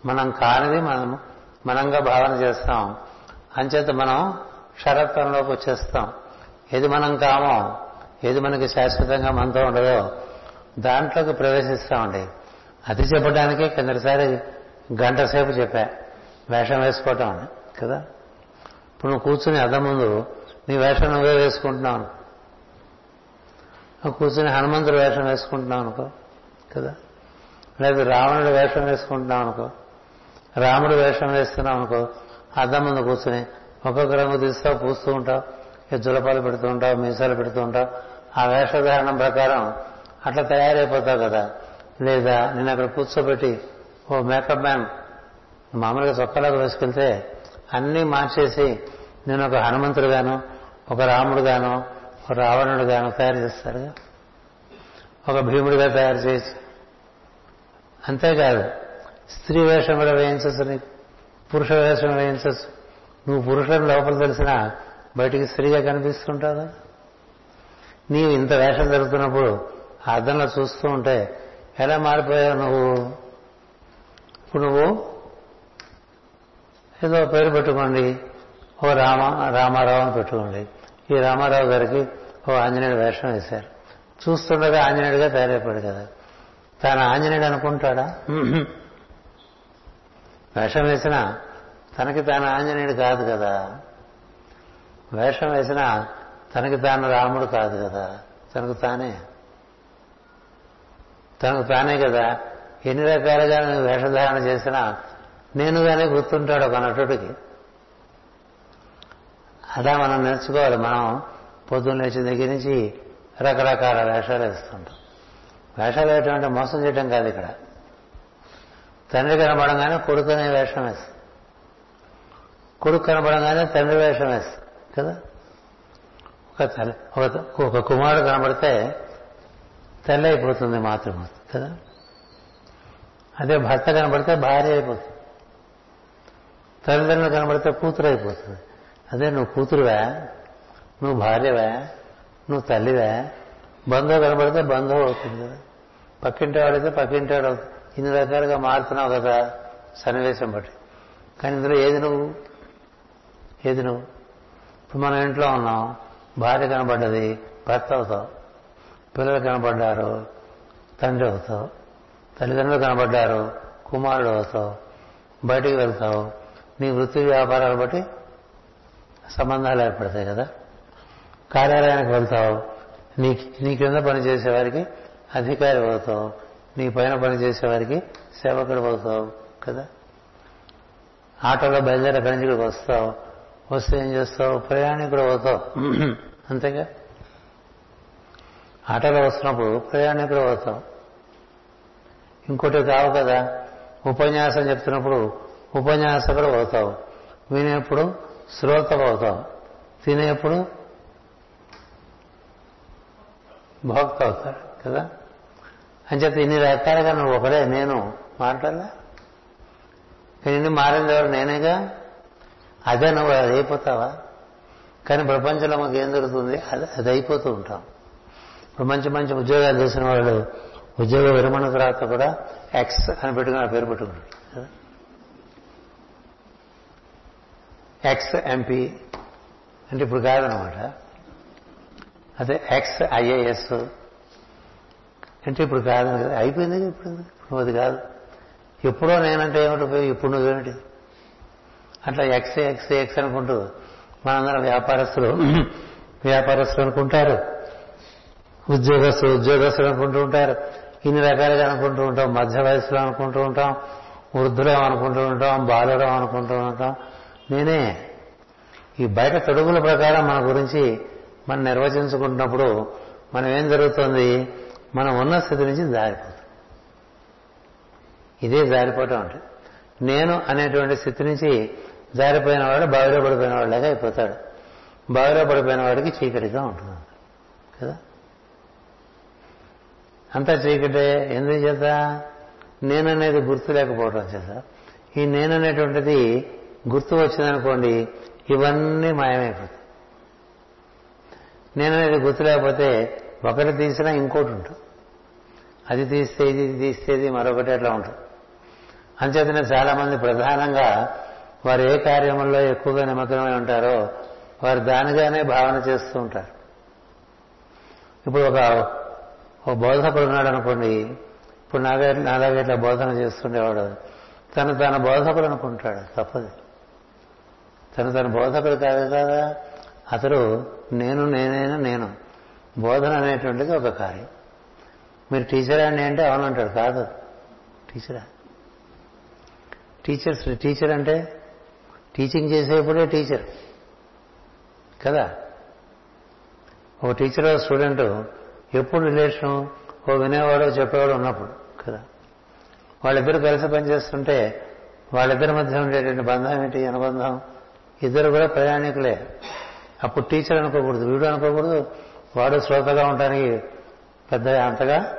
మనం కానిది మనం మనంగా భావన చేస్తాం. అంచేత మనం క్షరత్వంలోకి వచ్చేస్తాం. ఏది మనం కామో ఏది మనకి శాశ్వతంగా మనతో ఉండదో దాంట్లోకి ప్రవేశిస్తామండి. అది చెప్పడానికే కిందటిసారి గంట సేపు చెప్పా. వేషం వేసుకోవటం అని కదా? ఇప్పుడు నువ్వు కూర్చుని అద్దం ముందు నీ వేషం నువ్వే వేసుకుంటున్నావు. నువ్వు కూర్చుని హనుమంతుడు వేషం వేసుకుంటున్నావు అనుకో కదా? లేదా రావణుడు వేషం వేసుకుంటున్నావు అనుకో రాముడు వేషం వేస్తున్నావు అనుకో అద్దం ముందు కూర్చుని ఒక్కొక్క రంగు తీస్తావు పూస్తూ ఉంటావు జులపాలు పెడుతూ ఉంటావు మీసాలు పెడుతూ ఉంటావు ఆ వేషధారణం ప్రకారం అట్లా తయారైపోతావు కదా. లేదా నేను అక్కడ కూర్చోబెట్టి ఓ మేకప్ మ్యాన్ మామూలుగా చొక్కలాగా వేసుకెళ్తే అన్నీ మార్చేసి నేను ఒక హనుమంతుడు గాను ఒక రాముడు గాను ఒక రావణుడు గాను తయారు చేస్తారుగా ఒక భీముడిగా తయారు చేయొచ్చు అంతేకాదు స్త్రీ వేషం కూడా వేయించచ్చు నీకు పురుష వేషం వేయించచ్చు. నువ్వు పురుషులను లోపల తెలిసినా బయటికి స్త్రీగా కనిపిస్తుంటావు? నీవు ఇంత వేషం జరుగుతున్నప్పుడు అద్దంలో చూస్తూ ఉంటే ఎలా మారిపోయావు నువ్వు? ఇప్పుడు నువ్వు ఏదో పేరు పెట్టుకోండి. ఓ రామ రామారావు అని పెట్టుకోండి. ఈ రామారావు గారికి ఓ ఆంజనేయుడు వేషం వేశారు. చూస్తుండగా ఆంజనేయుడిగా తయారైపోయాడు కదా. తాను ఆంజనేయుడు అనుకుంటాడా? వేషం వేసినా తనకి తాను ఆంజనేయుడు కాదు కదా. వేషం వేసినా తనకి తాను రాముడు కాదు కదా. తనకు తానే. తనకు తానే కదా. ఎన్ని రకాలుగా నేను వేషధారణ చేసినా నేనుగానే గుర్తుంటాడు ఒక నటుడికి. అలా మనం నేర్చుకోవాలి. మనం పొద్దున్న లేచిన దగ్గర నుంచి రకరకాల వేషాలు వేస్తుంటాం. వేషాలు వేయటం అంటే మోసం చేయటం కాదు ఇక్కడ. తండ్రి కనబడంగానే కొడుకునే వేషం వేస్తాం. కొడుకు కనబడంగానే తండ్రి వేషం వేస్తాం కదా? ఒక తల్లి ఒక కుమారుడు కనబడితే తల్లి అయిపోతుంది మాతృమూర్తి కదా? అదే భర్త కనబడితే భార్య అయిపోతుంది. తల్లిదండ్రులు కనబడితే కూతురు అయిపోతుంది. అదే నువ్వు కూతురువా నువ్వు భార్యవా నువ్వు తల్లివా బంధువు కనబడితే బంధువు అవుతుంది కదా? పక్కింటి వాడైతే పక్కింటి వాడు అవుతుంది. ఇన్ని రకాలుగా మారుతున్నావు కదా సన్నివేశం బట్టి. కానీ ఇందులో ఏది నువ్వు ఏది నువ్వు ఇప్పుడు మనం ఇంట్లో ఉన్నాం భార్య కనబడ్డది భర్త అవుతావు పిల్లలు కనబడ్డారు తండ్రి అవుతావు తల్లిదండ్రులు కనబడ్డారు కుమారుడు అవుతావు బయటికి వెళ్తావు నీ వృత్తి వ్యాపారాలు బట్టి సంబంధాలు ఏర్పడతాయి కదా. కార్యాలయానికి వెళ్తావు నీ నీ కింద పనిచేసేవారికి అధికారి అవుతావు నీ పైన పనిచేసేవారికి సేవకుడు అవుతావు కదా. ఆటోలో బయలుదేరి అక్కడి నుంచి ఇక్కడికి వస్తావు వస్తే ఏం చేస్తావు? ప్రయాణికుడు అవుతావు [CLEARS THROAT] అంతేగా? ఆటోలో వస్తున్నప్పుడు ప్రయాణికుడు అవుతావు ఇంకోటి కావు కదా? ఉపన్యాసం చెప్తున్నప్పుడు ఉపన్యాసకుడు అవుతావు వినేప్పుడు శ్రోతవు అవుతావు తినేప్పుడు భోక్త అవుతాడు కదా? అంచేత ఇన్ని రకాలుగా నువ్వు ఒకడే నేను మాట్లాడలే? ఇన్ని మారింది ఎవరు? నేనేగా? అదే నువ్వు అది అయిపోతావా? కానీ ప్రపంచంలో మాకు ఏం దొరుకుతుంది అది అది అయిపోతూ ఉంటాం. ఇప్పుడు మంచి మంచి ఉద్యోగాలు చేసిన వాళ్ళు ఉద్యోగ విరమణ తర్వాత కూడా ఎక్స్ అని పెట్టుకుని పేరు పెట్టుకున్నాడు ఎక్స్ ఎంపీ అంటే ఇప్పుడు కాదనమాట. అదే ఎక్స్ ఐఏఎస్ అంటే ఇప్పుడు కాదని కదా అయిపోయింది ఇప్పుడు? ఇప్పుడు అది కాదు. ఎప్పుడో నేనంటే ఏమిటి ఇప్పుడు నువ్వేమిటి? అట్లా ఎక్స్ ఎక్స్ ఎక్స్ అనుకుంటూ మనందరం వ్యాపారస్తులు వ్యాపారస్తులు అనుకుంటారు. ఉద్యోగస్తులు ఉద్యోగస్తులు అనుకుంటూ ఉంటారు. ఇన్ని రకాలుగా అనుకుంటూ ఉంటాం. మధ్య వయసులో అనుకుంటూ ఉంటాం. వృద్ధులం అనుకుంటూ ఉంటాం. బాలురం అనుకుంటూ ఉంటాం. నేనే ఈ బయట తొడుగుల ప్రకారం మన గురించి మనం నిర్వచించుకుంటున్నప్పుడు మనం ఏం జరుగుతుంది? మనం ఉన్న స్థితి నుంచి జారిపోతాం. ఇదే జారిపోవటం అంటే నేను అనేటువంటి స్థితి నుంచి జారిపోయిన వాడు బావిలో పడిపోయిన వాడిలాగా అయిపోతాడు. బావిలో పడిపోయిన వాడికి చీకటిగా ఉంటుంది. కదా? అంతా చీకటే. ఎందుకు చేత? నేననేది గుర్తు లేకపోవడం చేత. ఈ నేననేటువంటిది గుర్తు వచ్చిందనుకోండి ఇవన్నీ మాయమైపోతాయి. నేననేది గుర్తు లేకపోతే ఒకటి తీసినా ఇంకోటి ఉంటుంది. అది తీస్తే ఇది తీస్తే ఇది మరొకటి అట్లా ఉంటుంది. అంచేతనే చాలామంది ప్రధానంగా వారు ఏ కార్యముల్లో ఎక్కువగా నిమగ్నమై ఉంటారో వారు దానిగానే భావన చేస్తూ ఉంటారు. ఇప్పుడు ఒక ఒక బోధకుడు ఉన్నాడు అనుకోండి ఇప్పుడు నాగా నాలాగే ఇట్లా బోధన చేస్తుండేవాడు తను తన బోధకుడు అనుకుంటాడు తప్పదు. తను తన బోధకుడు కాదు కదా అతడు నేను నేనైనా నేను. బోధన అనేటువంటిది ఒక కార్యం. మీరు టీచర్ అండి అంటే అవునంటాడు కాదు. టీచరా. టీచర్స్ టీచర్ అంటే టీచింగ్ చేసేప్పుడే టీచర్. కదా? ఓ టీచర్ స్టూడెంట్ ఎప్పుడు రిలేషను ఓ వినేవాడో చెప్పేవాడు ఉన్నప్పుడు కదా? వాళ్ళిద్దరు కలిసి పనిచేస్తుంటే వాళ్ళిద్దరి మధ్య ఉండేటువంటి బంధం ఏంటి? అనుబంధం. ఇద్దరు కూడా ప్రయాణికులే. అప్పుడు టీచర్ అనుకోకూడదు వీడు అనుకోకూడదు. వాడు శ్రోతగా ఉండడానికి పెద్ద అంతగా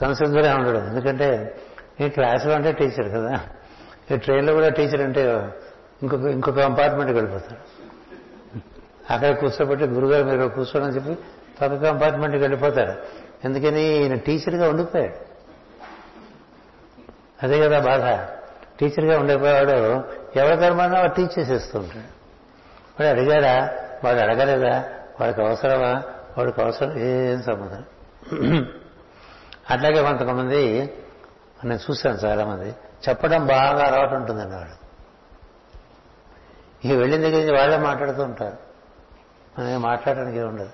సంసిద్ధులే ఉండడు. ఎందుకంటే ఈ క్లాసులో అంటే టీచర్ కదా. ఈ ట్రైన్లో కూడా టీచర్ అంటే ఇంకొక ఇంకొక కంపార్ట్మెంట్కి వెళ్ళిపోతాడు అక్కడ కూర్చోబెట్టి గురుగారు మీరు కూర్చోడని చెప్పి పక్క కంపార్ట్మెంట్కి వెళ్ళిపోతాడు ఎందుకని ఈయన టీచర్గా ఉండిపోయాడు. అదే కదా బాధ. టీచర్గా ఉండిపోయాడు ఎవరి కర్మన్నా వాడు టీచ్ చేసేస్తూ ఉంటాడు. వాడు అడిగాడా? వాడు అడగలేదా? వాడికి అవసరమా? వాడికి అవసరం ఏం సంబంధం? అట్లాగే కొంతమంది నేను చూశాను చాలామంది చెప్పడం బాగా అలవాటు ఉంటుందండి వాడు ఈ వెళ్ళిన దగ్గర నుంచి వాళ్ళే మాట్లాడుతూ ఉంటారు. మనం మాట్లాడడానికి ఉండదు.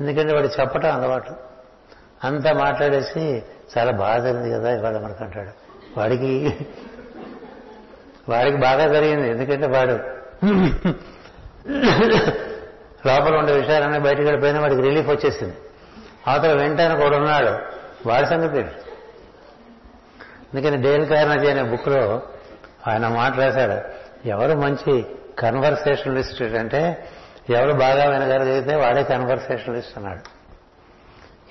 ఎందుకంటే వాడు చెప్పటం అలవాటు. అంతా మాట్లాడేసి చాలా బాధ జరిగింది కదా ఇవాళ మనకు అంటాడు. వాడికి వాడికి బాగా జరిగింది. ఎందుకంటే వాడు లోపల ఉండే విషయాలన్నీ బయటకు వెళ్ళిపోయినా వాడికి రిలీఫ్ వచ్చేసింది. అవతల వెంటనే కూడా ఉన్నాడు. వాడి సంగతి అందుకని డేల్ కార్నజీ అనే బుక్లో ఆయన మాట రాశాడు. ఎవరు మంచి కన్వర్సేషనలిస్ట్ అంటే ఎవరు బాగా వినగలిగితే వాడే కన్వర్సేషనలిస్ట్ అన్నాడు.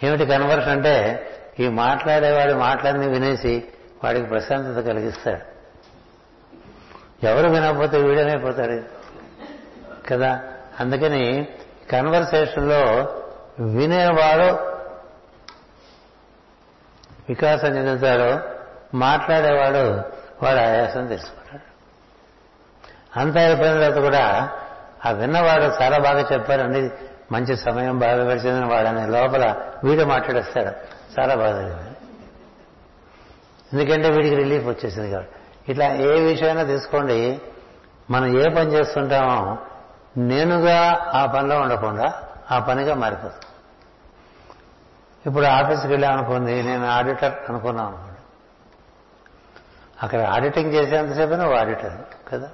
ఏమిటి కన్వర్షన్ అంటే ఈ మాట్లాడేవాడి మాటలన్నీ వినేసి వాడికి ప్రశాంతత కలిగిస్తాడు. ఎవరు వినకపోతే వీడనైపోతాడు కదా? అందుకని కన్వర్సేషన్లో వినేవాడు వికాసం చెందుతాడో మాట్లాడేవాడు వాడు ఆయాసం తెలుసుకుంటాడు అంత అయిపోయిన తర్వాత కూడా ఆ విన్నవాడు చాలా బాగా చెప్పారండి మంచి సమయం బాగా గడిచిందని వాడని లోపల వీడు మాట్లాడేస్తాడు. చాలా బాగా జరిగింది. ఎందుకంటే వీడికి రిలీఫ్ వచ్చేసింది కాబట్టి. ఇట్లా ఏ విషయమైనా తీసుకోండి మనం ఏ పని చేస్తుంటామో నేనుగా ఆ పనిలో ఉండకుండా ఆ పనిగా మారిపోతుంది. ఇప్పుడు ఆఫీస్కి వెళ్ళామనుకోండి నేను ఆడిటర్ అనుకున్నాను అక్కడ ఆడిటింగ్ చేసేంతసేపు నువ్వు ఆడిటర్ కదా?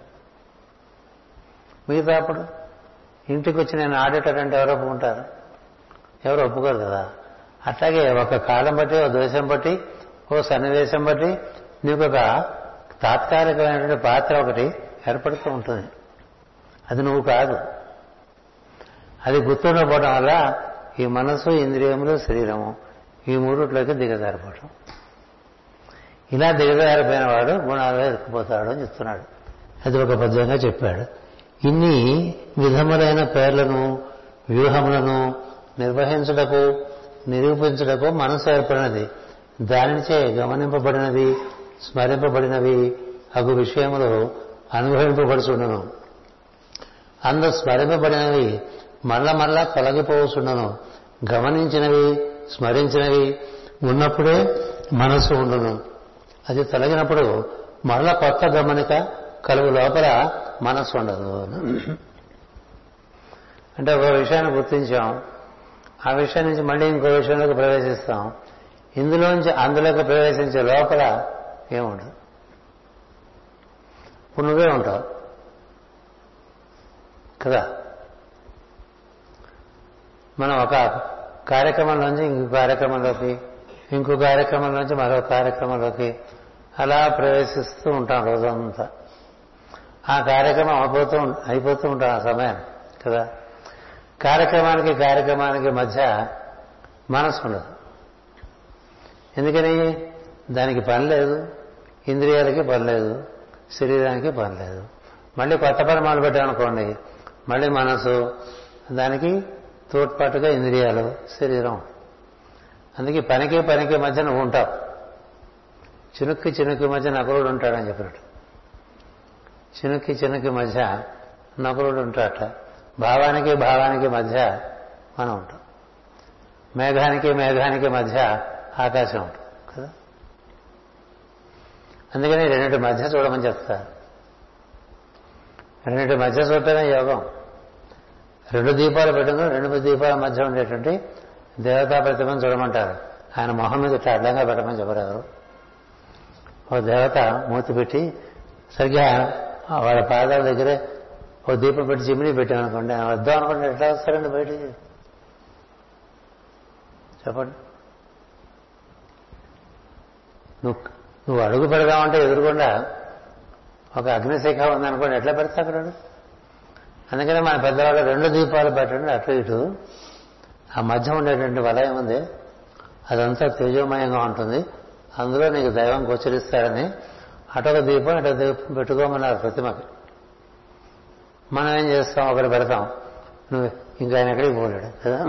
మిగతా అప్పుడు ఇంటికి వచ్చి నేను ఆడిటర్ అంటే ఎవరు ఒప్పుకుంటారు? ఎవరు ఒప్పుకోరు కదా? అట్లాగే ఒక కాలం బట్టి ఒక దేశం బట్టి ఓ సన్నివేశం బట్టి నీకు ఒక తాత్కాలికమైనటువంటి పాత్ర ఒకటి ఏర్పడుతూ ఉంటుంది. అది నువ్వు కాదు. అది గుర్తుండకపోవడం వల్ల ఈ మనసు ఇంద్రియములు శరీరము ఈ మూడుట్లోకి దిగజారిపోవటం. ఇలా దిగజారిపోయిన వాడు గుణాలు ఎత్తుకుపోతాడు అని చెప్తున్నాడు. అది ఒక పద్యంగా చెప్పాడు. ఇన్ని విధములైన పేర్లను వ్యూహములను నిర్వహించుటకు నిరూపించుటకు మనసు ఏర్పడినది. దానిచే గమనింపబడినది స్మరింపబడినవి అగు విషయములు అనుభవింపబడుచుండను. అందు స్మరింపబడినవి మళ్ళా మళ్ళా తొలగిపోవచ్చుండను గమనించినవి స్మరించినవి ఉన్నప్పుడే మనసు ఉండును. అది తొలగినప్పుడు మరల కొత్త గమనిక కలుగు లోపల మనసు ఉండదు అంటే ఒక విషయాన్ని గుర్తించాం. ఆ విషయం నుంచి మళ్ళీ ఇంకో విషయంలోకి ప్రవేశిస్తాం. ఇందులోంచి అందులోకి ప్రవేశించే లోపల ఏముండదు? ఇప్పుడు నువ్వే ఉంటావు. కదా? మనం ఒక కార్యక్రమంలోంచి ఇంకో కార్యక్రమంలోకి ఇంకో కార్యక్రమంలోంచి మరో కార్యక్రమంలోకి అలా ప్రవేశిస్తూ ఉంటాం రోజంతా. ఆ కార్యక్రమం అయిపోతూ అయిపోతూ ఉంటాం ఆ సమయం కదా? కార్యక్రమానికి కార్యక్రమానికి మధ్య మనసు ఉండదు. ఎందుకని? దానికి పని లేదు. ఇంద్రియాలకి పని లేదు. శరీరానికి పని లేదు. మళ్ళీ కొత్త పని మొదలు పెట్టామనుకోండి మళ్ళీ మనసు దానికి తోడ్పాటుగా ఇంద్రియాలు శరీరం. అందుకే పనికి పనికి మధ్య నువ్వు ఉంటావు. చినుక్కి చినుక్కి మధ్య నకులుడు ఉంటాడని చెప్పినట్టు. చినుక్కి చినుక్కి మధ్య నకులుడు ఉంటాడట. భావానికి భావానికి మధ్య మనం ఉంటాం. మేఘానికి మేఘానికి మధ్య ఆకాశం ఉంటుంది కదా? అందుకని రెండింటి మధ్య చూడమని చెప్తారు రెండింటి మధ్య చూడటమే యోగం. రెండు దీపాలు పెట్టుకుని రెండు దీపాల మధ్య ఉండేటువంటి దేవతా ప్రతిమను చూడమంటారు. ఆయన మొహం మీద అడ్డంగా పెట్టమని చెప్పరు ఎవరు ఓ దేవత మూతి పెట్టి సరిగ్గా వాళ్ళ పాదాల దగ్గరే ఓ దీపం పెట్టి చిమ్మిని పెట్టామనుకోండి ఆయన వద్దాం అనుకోండి ఎట్లా వస్తారండి బయటికి? చెప్పండి. నువ్వు నువ్వు అడుగు పెడదామంటే ఎదురుకుండా ఒక అగ్నిశిఖ ఉందనుకోండి ఎట్లా పెడతా అక్కడ అందుకనే మన పెద్దవాళ్ళు రెండు దీపాలు పెట్టండి అటు ఇటు. ఆ మధ్య ఉండేటువంటి వలయం ఉంది. అదంతా తేజోమయంగా ఉంటుంది. అందులో నీకు దైవం గోచరిస్తాడని అటొక దీపం ఇటొక దీపం పెట్టుకోమన్నారు ప్రతిమకి. మనం ఏం చేస్తాం? ఒకటి పెడతాం. నువ్వు ఇంకా ఆయన ఎక్కడికి పోలేడు కదా?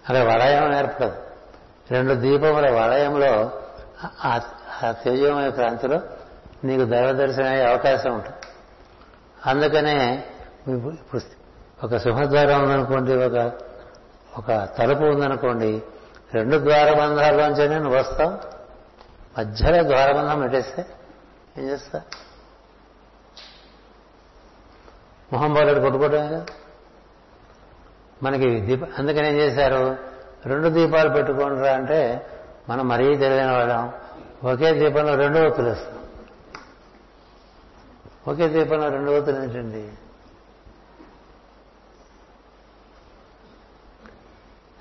అక్కడ వలయం ఏర్పడదు. రెండు దీపముల వలయంలో ఆ తేజమైన ప్రాంతంలో నీకు దైవ దర్శనం అయ్యే అవకాశం ఉంటుంది. అందుకనే ఇప్పుడు ఒక సింహద్వారం ఉందనుకోండి ఒక ఒక తలుపు ఉందనుకోండి రెండు ద్వారబంధాల్లోంచే నువ్వు వస్తావు మధ్యలో ద్వారమన్నా పెట్టేస్తే ఏం చేస్తా? మొహం బాలుడు కొట్టుకోవడం కదా. మనకి దీప అందుకని ఏం చేశారు? రెండు దీపాలు పెట్టుకోండిరా అంటే మనం మరీ తెలియని వాళ్ళం. ఒకే దీపంలో రెండు ఒత్తులు వేస్తాం. ఒకే దీపంలో రెండు ఒత్తులు ఏంటండి?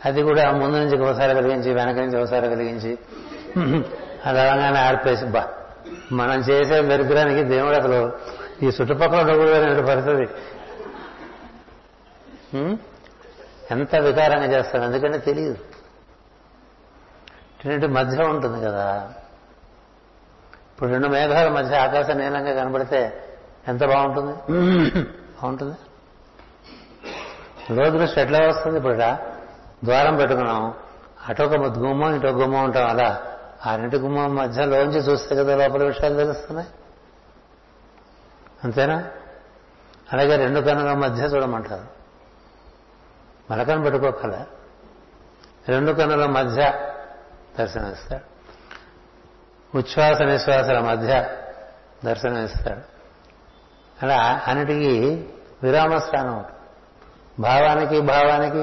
అది కూడా ముందు నుంచి ఒకసారి కలిగించి వెనక నుంచి ఒకసారి కలిగించి అలాగానే ఆర్పేసి బా మనం చేసే మెరుగురానికి దేవుడు అసలు ఈ చుట్టుపక్కల ఉండకూడదు పరిస్థితి. ఎంత వికారంగా చేస్తాడు ఎందుకంటే తెలియదు. రెండు మధ్య ఉంటుంది కదా. ఇప్పుడు రెండు మేఘాల మధ్య ఆకాశం నీలంగా కనబడితే ఎంత బాగుంటుంది? బాగుంటుంది? లోదృష్టి ఎట్లా వస్తుంది ఇప్పుడు ద్వారం పెట్టుకున్నాం. అటొక గుమ్మం ఇటొక గుమ్మం ఉంటాం అలా. ఆ రెండు గుమ్మం మధ్యలోంచి చూస్తే కదా లోపల విషయాలు తెలుస్తున్నాయి. అంతేనా? అలాగే రెండు కన్నుల మధ్య చూడమంటారు. మలకను పెట్టుకోకల. రెండు కన్నుల మధ్య దర్శనమిస్తాడు. ఉచ్ఛ్వాస నిశ్వాసల మధ్య దర్శనమిస్తాడు. అలా అన్నిటికీ విరామస్థానం భావానికి భావానికి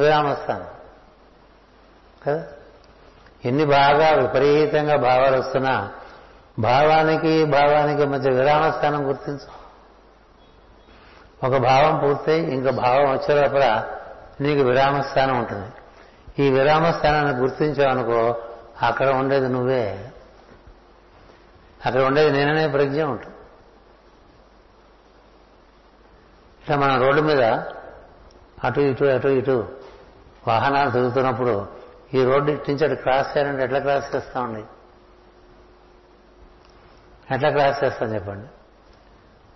విరామస్థానం. కదా? ఎన్ని బాగా విపరీతంగా భావాలు వస్తున్నా భావానికి భావానికి మధ్య విరామ స్థానం గుర్తించు. ఒక భావం పూర్తయి ఇంకా భావం వచ్చే లోపల నీకు విరామస్థానం ఉంటుంది. ఈ విరామ స్థానాన్ని గుర్తించావనుకో అక్కడ ఉండేది నువ్వే. అక్కడ ఉండేది నేననే ప్రజ్ఞ ఉంటుంది. ఇట్లా మన రోడ్డు మీద అటు ఇటు అటు ఇటు వాహనాలు తిరుగుతున్నప్పుడు ఈ రోడ్డు ఇట్టించి అటు క్రాస్ చేయాలంటే ఎట్లా క్రాస్ చేస్తామండి ఎట్లా క్రాస్ చేస్తాం చెప్పండి?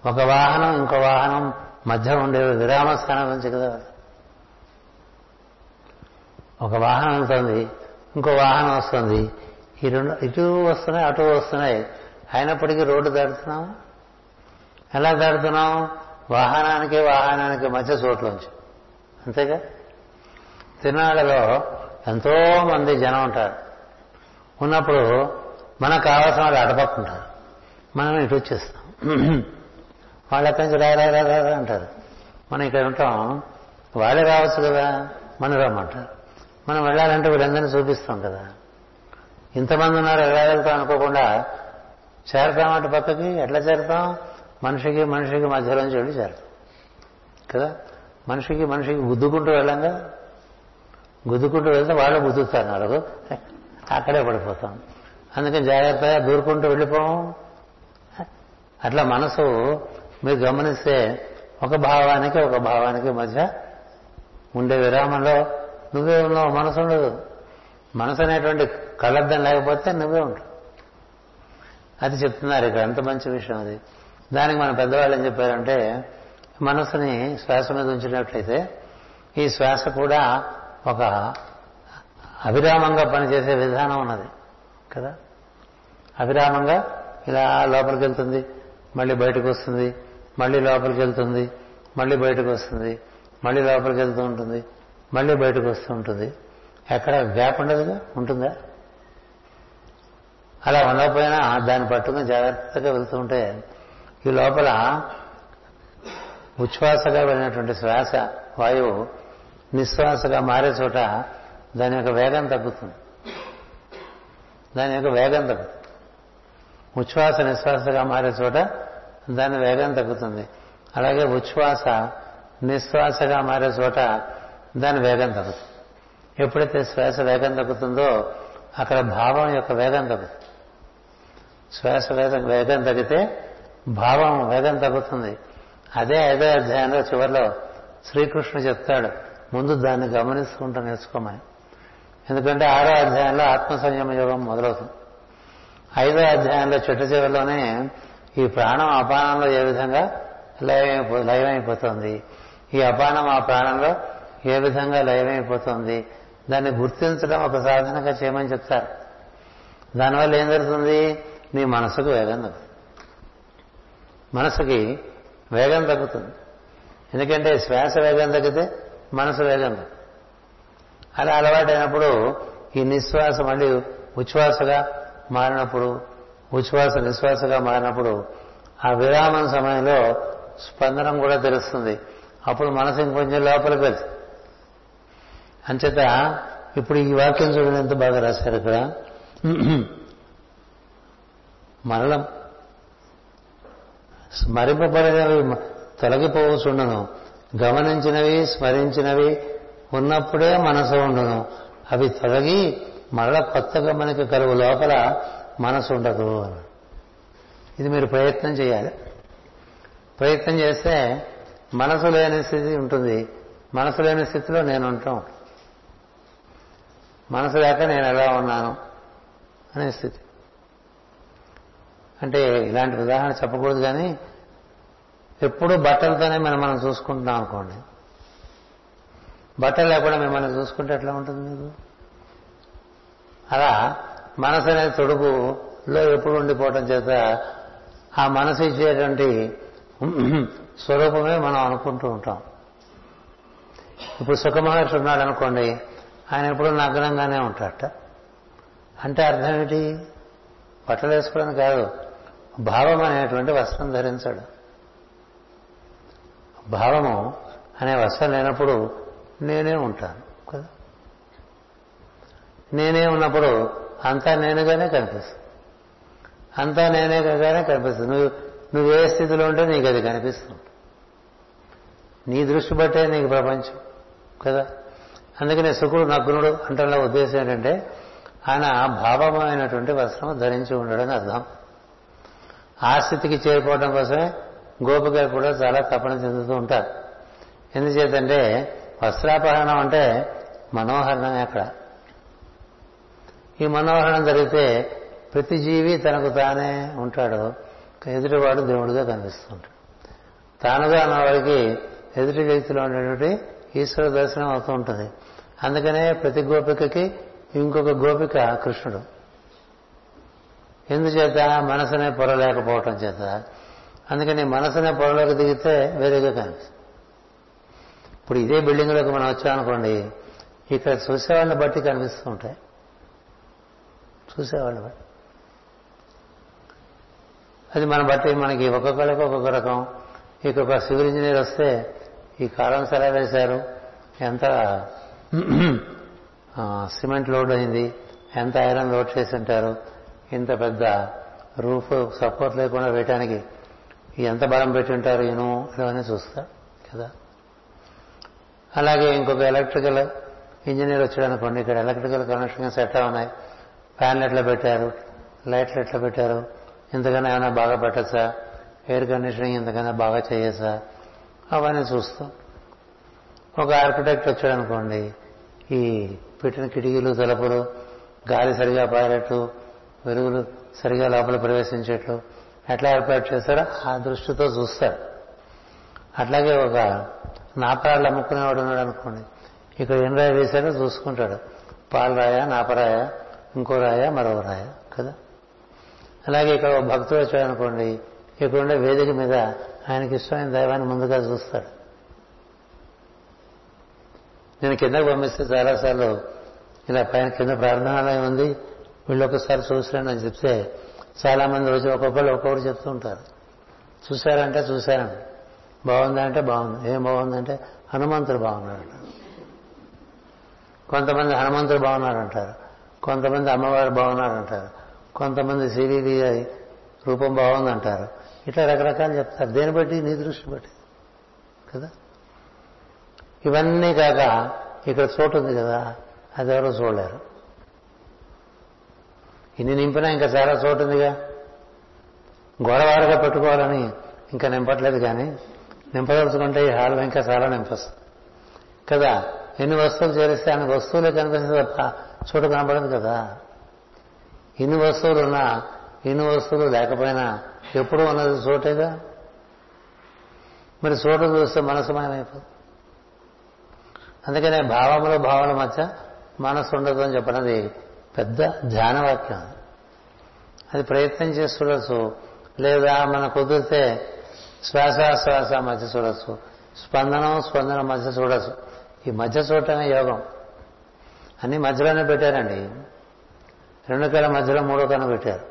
ఒక వాహనం ఇంకో వాహనం మధ్య ఉండే విరామ స్థానం నుంచి కదా? ఒక వాహనం వెళ్తుంది ఇంకో వాహనం వస్తుంది. ఈ రెండు ఇటు వస్తున్నాయి అటు వస్తున్నాయి. అయినప్పటికీ రోడ్డు దాటుతున్నాము? ఎలా దాడుతున్నాం వాహనానికి వాహనానికి మధ్య చోట్లోంచి అంతేగా? తిరునాళ్ళలో ఎంతో మంది జనం ఉంటారు. ఉన్నప్పుడు మనకు కావాల్సిన వాళ్ళు అటపక్కుంటారు మనం ఇటు వచ్చేస్తాం. [CLEARS THROAT] వాళ్ళు ఎక్కడి నుంచి రారా రారా అంటారు. మనం ఇక్కడ ఉంటాం. వాళ్ళే రావచ్చు కదా మనం రమ్మంటారు. మనం వెళ్ళాలంటే వీళ్ళందరినీ చూపిస్తాం కదా. ఇంతమంది ఉన్నారు ఎలా వెళ్తాం అనుకోకుండా చేరతాం అటు పక్కకి ఎట్లా చేరతాం? మనిషికి మనిషికి మధ్యలోంచి వెళ్ళి చేరతాం. కదా? మనిషికి మనిషికి గుద్దుకుంటూ వెళ్ళంగా? గుద్దుకుంటూ వెళ్తే వాళ్ళు గుద్దుతారు నాలుగు. అక్కడే పడిపోతాం. అందుకని జాగ్రత్తగా దూరుకుంటూ వెళ్ళిపోం. అట్లా మనసు మీరు గమనిస్తే ఒక భావానికి ఒక భావానికి మధ్య ఉండే విరామంలో నువ్వే ఉన్నావు మనసు ఉండదు. మనసు అనేటువంటి కళ్ళద్దం లేకపోతే నువ్వే ఉంటావు అది చెప్తున్నారు ఇక్కడ ఎంత మంచి విషయం అది. దానికి మన పెద్దవాళ్ళు ఏం చెప్పారంటే మనసుని శ్వాస మీద ఉంచినట్లయితే ఈ శ్వాస కూడా ఒక అవిరామంగా పనిచేసే విధానం ఉన్నది కదా? అవిరామంగా ఇలా లోపలికి వెళ్తుంది మళ్ళీ బయటకు వస్తుంది మళ్ళీ లోపలికి వెళ్తుంది మళ్ళీ బయటకు వస్తుంది మళ్ళీ లోపలికి వెళ్తూ ఉంటుంది మళ్ళీ బయటకు వస్తూ ఉంటుంది. ఎక్కడ గ్యాప్ ఉండదుగా? ఉంటుందా? అలా ఉండకపోయినా దాన్ని పట్టుకుని జాగ్రత్తగా వెళ్తూ ఉంటే ఈ లోపల ఉచ్ఛ్వాసగా వెళ్ళినటువంటి శ్వాస వాయువు నిశ్వాసగా మారే చోట దాని యొక్క వేగం తగ్గుతుంది. దాని యొక్క వేగం తగ్గుతుంది. ఉచ్ఛ్వాస నిశ్వాసగా మారే చోట దాని వేగం తగ్గుతుంది. అలాగే ఉచ్ఛ్వాస నిశ్వాసగా మారే చోట దాని వేగం తగ్గుతుంది. ఎప్పుడైతే శ్వాస వేగం తగ్గుతుందో అక్కడ భావం యొక్క వేగం తగ్గుతుంది. శ్వాస వేగం వేగం తగ్గితే భావం వేగం తగ్గుతుంది. అదే ఐదో అధ్యాయంలో చివరిలో శ్రీకృష్ణుడు చెప్తాడు ముందు దాన్ని గమనించుకుంటూ నేర్చుకోమని ఎందుకంటే ఆరో అధ్యాయంలో ఆత్మ సంయమ యోగం మొదలవుతుంది. ఐదో అధ్యాయంలో చెట్టు చివరిలోనే ఈ ప్రాణం అపానంలో ఏ విధంగా లయమైపో లయమైపోతుంది? ఈ అపానం ఆ ప్రాణంలో ఏ విధంగా లయమైపోతుంది? దాన్ని గుర్తించడం ఒక సాధనగా చేయమని చెప్తారు. దానివల్ల ఏం జరుగుతుంది? నీ మనసుకు వేగం తగ్గుతుంది. మనసుకి వేగం తగ్గుతుంది. ఎందుకంటే శ్వాస వేగం తగ్గితే మనసు వేగంతో అలా అలవాటైనప్పుడు ఈ నిశ్వాస మళ్ళీ ఉచ్ఛ్వాసగా మారినప్పుడు ఉచ్ఛ్వాస నిశ్వాసగా మారినప్పుడు ఆ విరామం సమయంలో స్పందనం కూడా తెలుస్తుంది. అప్పుడు మనసు ఇంకొంచెం లోపలికి వెళ్తుంది. అంచేత ఇప్పుడు ఈ వాక్యం చూడండి ఎంత బాగా రాశారు ఇక్కడ. మరణం. స్మరింపబడినవి తొలగిపోవచ్చుండను. గమనించినవి స్మరించినవి ఉన్నప్పుడే మనసు ఉండును. అవి తొలగి మరల కొత్త గమనిక కలుగు లోపల మనసు ఉండదు ఇది మీరు ప్రయత్నం చేయాలి. ప్రయత్నం చేస్తే మనసు లేని స్థితి ఉంటుంది. మనసు లేని స్థితిలో నేను ఉంటాం మనసు లేక నేను ఎలా ఉన్నాను అనే స్థితి. అంటే ఇలాంటి ఉదాహరణ చెప్పకూడదు కానీ ఎప్పుడూ బట్టలతోనే మనం మనం చూసుకుంటున్నాం అనుకోండి. బట్టలు లేకుండా మిమ్మల్ని చూసుకుంటే ఎట్లా ఉంటుంది మీకు? అలా మనసు అనే తొడుగులో ఎప్పుడు ఉండిపోవటం చేత ఆ మనసు ఇచ్చేటువంటి స్వరూపమే మనం అనుకుంటూ ఉంటాం. ఇప్పుడు సుఖమహర్షి ఉన్నాడు అనుకోండి ఆయన ఎప్పుడు నగ్నంగానే ఉంటాడట. అంటే అర్థం ఏంటి బట్టలు వేసుకోవడం కాదు భావం అనేటువంటి వస్త్రం ధరించాడు. భావము అనే వస్త్రం లేనప్పుడు నేనే ఉంటాను కదా? నేనే ఉన్నప్పుడు అంతా నేనుగానే కనిపిస్తుంది. అంతా నేనేగానే కనిపిస్తుంది. నువ్వు నువ్వు ఏ స్థితిలో ఉంటే నీకు అది కనిపిస్తుంది. నీ దృష్టి బట్టే నీకు ప్రపంచం కదా? అందుకనే శుకుడు నగ్నుడు అంటే ఉద్దేశం ఏంటంటే ఆయన భావమైనటువంటి వస్త్రం ధరించి ఉండడం అర్థం. ఆ స్థితికి చేరుకోవడం కోసమే గోపికలు కూడా చాలా తపన చెందుతూ ఉంటారు. ఎందుచేతంటే వస్త్రాపహరణం అంటే మనోహరణమే అక్కడ. ఈ మనోహరణం జరిగితే ప్రతి జీవి తనకు తానే ఉంటాడు. ఎదుటివాడు దేవుడిగా కనిపిస్తుంటాడు తానుగా అన్నవాడికి ఎదుటి వ్యక్తిలో ఉండేటువంటి ఈశ్వర దర్శనం అవుతూ ఉంటుంది. అందుకనే ప్రతి గోపికకి ఇంకొక గోపిక కృష్ణుడు. ఎందుచేత మనసునే పొరలేకపోవటం చేత అందుకని మనసునే పొరలోకి దిగితే వేరేగా కనిపిస్తుంది. ఇప్పుడు ఇదే బిల్డింగ్లోకి మనం వచ్చామనుకోండి ఇక్కడ చూసేవాళ్ళని బట్టి కనిపిస్తూ ఉంటాయి. చూసేవాళ్ళని బట్టి. అది మన బట్టి మనకి ఒక్కొక్కరికి ఒక్కొక్క రకం. ఇక సివిల్ ఇంజనీర్ వస్తే ఈ కాలమ్స్ ఎలా వేశారు? ఎంత సిమెంట్ లోడ్ అయింది ఎంత ఐరన్ లోడ్ చేసి ఉంటారు ఇంత పెద్ద రూఫ్ సపోర్ట్ లేకుండా వేయటానికి ఎంత బలం పెట్టి ఉంటారు ఈను ఇవన్నీ చూస్తా కదా? అలాగే ఇంకొక ఎలక్ట్రికల్ ఇంజనీర్ వచ్చాడు అనుకోండి ఇక్కడ ఎలక్ట్రికల్ కనెక్షన్స్ ఎట్లా ఉన్నాయి? ఫ్యాన్లు ఎట్లా పెట్టారు? లైట్లు ఎట్లా పెట్టారు? ఇంతకన్నా ఏమైనా బాగా పెట్టచ్చా? ఎయిర్ కండిషనింగ్ ఇంతకన్నా బాగా చేయొచ్చా అవన్నీ చూస్తాం. ఒక ఆర్కిటెక్ట్ వచ్చాడు అనుకోండి ఈ పెట్టిన కిటికీలు తలుపులు గాలి సరిగా పారేట్టు వెలుగులు సరిగా లోపల ప్రవేశించేట్లు ఎట్లా ఏర్పాటు చేశారో ఆ దృష్టితో చూస్తాడు అట్లాగే ఒక నాపరాళ్ళు అమ్ముకునేవాడు ఉన్నాడు అనుకోండి. ఇక్కడ ఎన్ని రాయ వేశారో చూసుకుంటాడు. పాలరాయ నాపరాయ ఇంకో రాయ మరో రాయ కదా? అలాగే ఇక్కడ ఒక భక్తుడు వచ్చాడు అనుకోండి. ఇక్కడ ఉండే వేదిక మీద ఆయనకి ఇష్టమైన దైవాన్ని ముందుగా చూస్తాడు. నేను కిందకు పంపిస్తే చాలాసార్లు ఇలా పైన కింద ప్రార్థనాలయం ఉంది. వీళ్ళు ఒకసారి చూసారని అని చెప్తే చాలా మంది వచ్చి ఒక్కొక్కరు ఒక్కొక్కరు చెప్తూ ఉంటారు. చూశారంటే చూశారండి బాగుందంటే బాగుంది. ఏం బాగుందంటే హనుమంతుడు బాగున్నాడు కొంతమంది హనుమంతుడు బాగున్నాడంటారు కొంతమంది అమ్మవారు బాగున్నాడు అంటారు కొంతమంది శ్రీదేవి రూపం బాగుందంటారు. ఇట్లా రకరకాలు చెప్తారు. దేని బట్టి? నీ దృష్టి బట్టి. కదా? ఇవన్నీ కాక ఇక్కడ చోటు ఉంది కదా. అది ఎవరో చూడలేరు. ఇన్ని నింపినా ఇంకా చాలా చోటు ఉందిగా గోడవాడగా పెట్టుకోవాలని ఇంకా నింపట్లేదు కానీ నింపదలుచుకుంటే ఈ హాల్ ఇంకా చాలా నింపస్తుంది. కదా ఎన్ని వస్తువులు చేరిస్తే అన్ని వస్తువులే కనిపిస్తుంది తప్ప చోటు కనపడదు కదా. ఇన్ని వస్తువులు ఉన్నా ఇన్ని వస్తువులు లేకపోయినా ఎప్పుడు ఉన్నది చోటేగా? మరి చోటు చూస్తే మనసు మాయమైపోతుంది అందుకనే భావములు భావన మధ్య మనసు ఉండదు అని చెప్పినది పెద్ద ధ్యానవాక్యం. అది ప్రయత్నం చేసి చూడొచ్చు. లేదా మన కుదిరితే శ్వాస శ్వాస మధ్య చూడొచ్చు. స్పందనం స్పందన మధ్య చూడొచ్చు. ఈ మధ్య చూడటమే యోగం. అన్ని మధ్యలోనే పెట్టారండి. రెండు కళ్ళ మధ్యలో మూడో కన్ను పెట్టారు.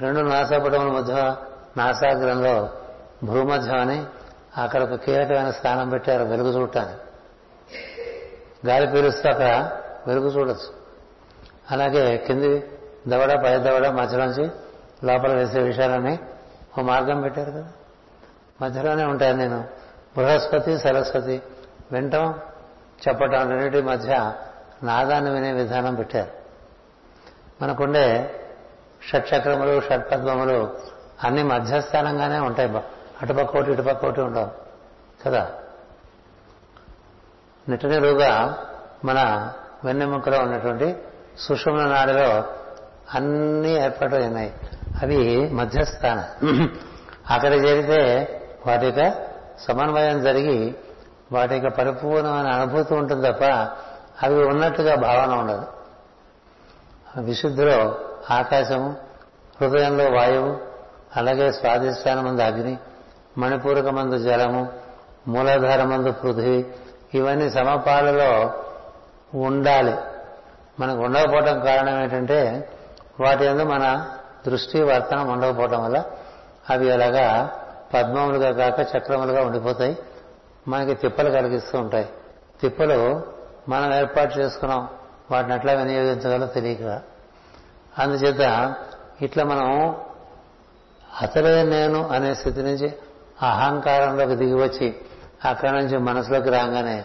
రెండు నాసాపటముల మధ్య నాసాగ్రంలో భూమధ్యం అని అక్కడ ఒక కీలకమైన స్థానం పెట్టారు వెలుగు చూడటానికి. గాలి పీలుస్తూ అక్కడ వెలుగు చూడొచ్చు. అలాగే కింది దవడ పై దవడ మధ్యలోంచి లోపల వేసే విషయాలని ఓ మార్గం పెట్టారు కదా. మధ్యలోనే ఉంటాను నేను. బృహస్పతి సరస్వతి వింటం చెప్పటం రెండింటి మధ్య నాదాన్ని వినే విధానం పెట్టారు. మనకుండే షట్చక్రములు షట్పద్మములు అన్ని మధ్యస్థానంగానే ఉంటాయి అటుపక్క ఒకటి ఇటుపక్క ఒకటి ఉండవు కదా. నిట్టనిరుగా మన వెన్నెముకలో ఉన్నటువంటి సుషుమ్న నాడిలో అన్నీ ఏర్పాటు అయినాయి అవి మధ్యస్థానం. అక్కడ చేరితే వాటి యొక్క సమన్వయం జరిగి వాటి యొక్క పరిపూర్ణమైన అనుభూతి ఉంటుంది తప్ప అవి ఉన్నట్టుగా భావన ఉండదు. విశుద్ధిలో ఆకాశము హృదయంలో వాయువు అలాగే స్వాధిష్టానం మందు అగ్ని మణిపూరక మందు జలము మూలాధార మందు పృథివీ ఇవన్నీ సమపాలలో ఉండాలి. మనకు ఉండకపోవటం కారణం ఏంటంటే వాటి ఎందు మన దృష్టి వర్తనం ఉండకపోవటం వల్ల అవి అలాగా పద్మములుగా కాక చక్రములుగా ఉండిపోతాయి. మనకి తిప్పలు కలిగిస్తూ ఉంటాయి. తిప్పలు మనం ఏర్పాటు చేసుకున్నాం. వాటిని ఎట్లా వినియోగించగలో తెలియక. అందుచేత ఇట్లా మనం అతడే నేను అనే స్థితి నుంచి అహంకారంలోకి దిగి వచ్చి అక్కడి నుంచి మనసులోకి రాగానే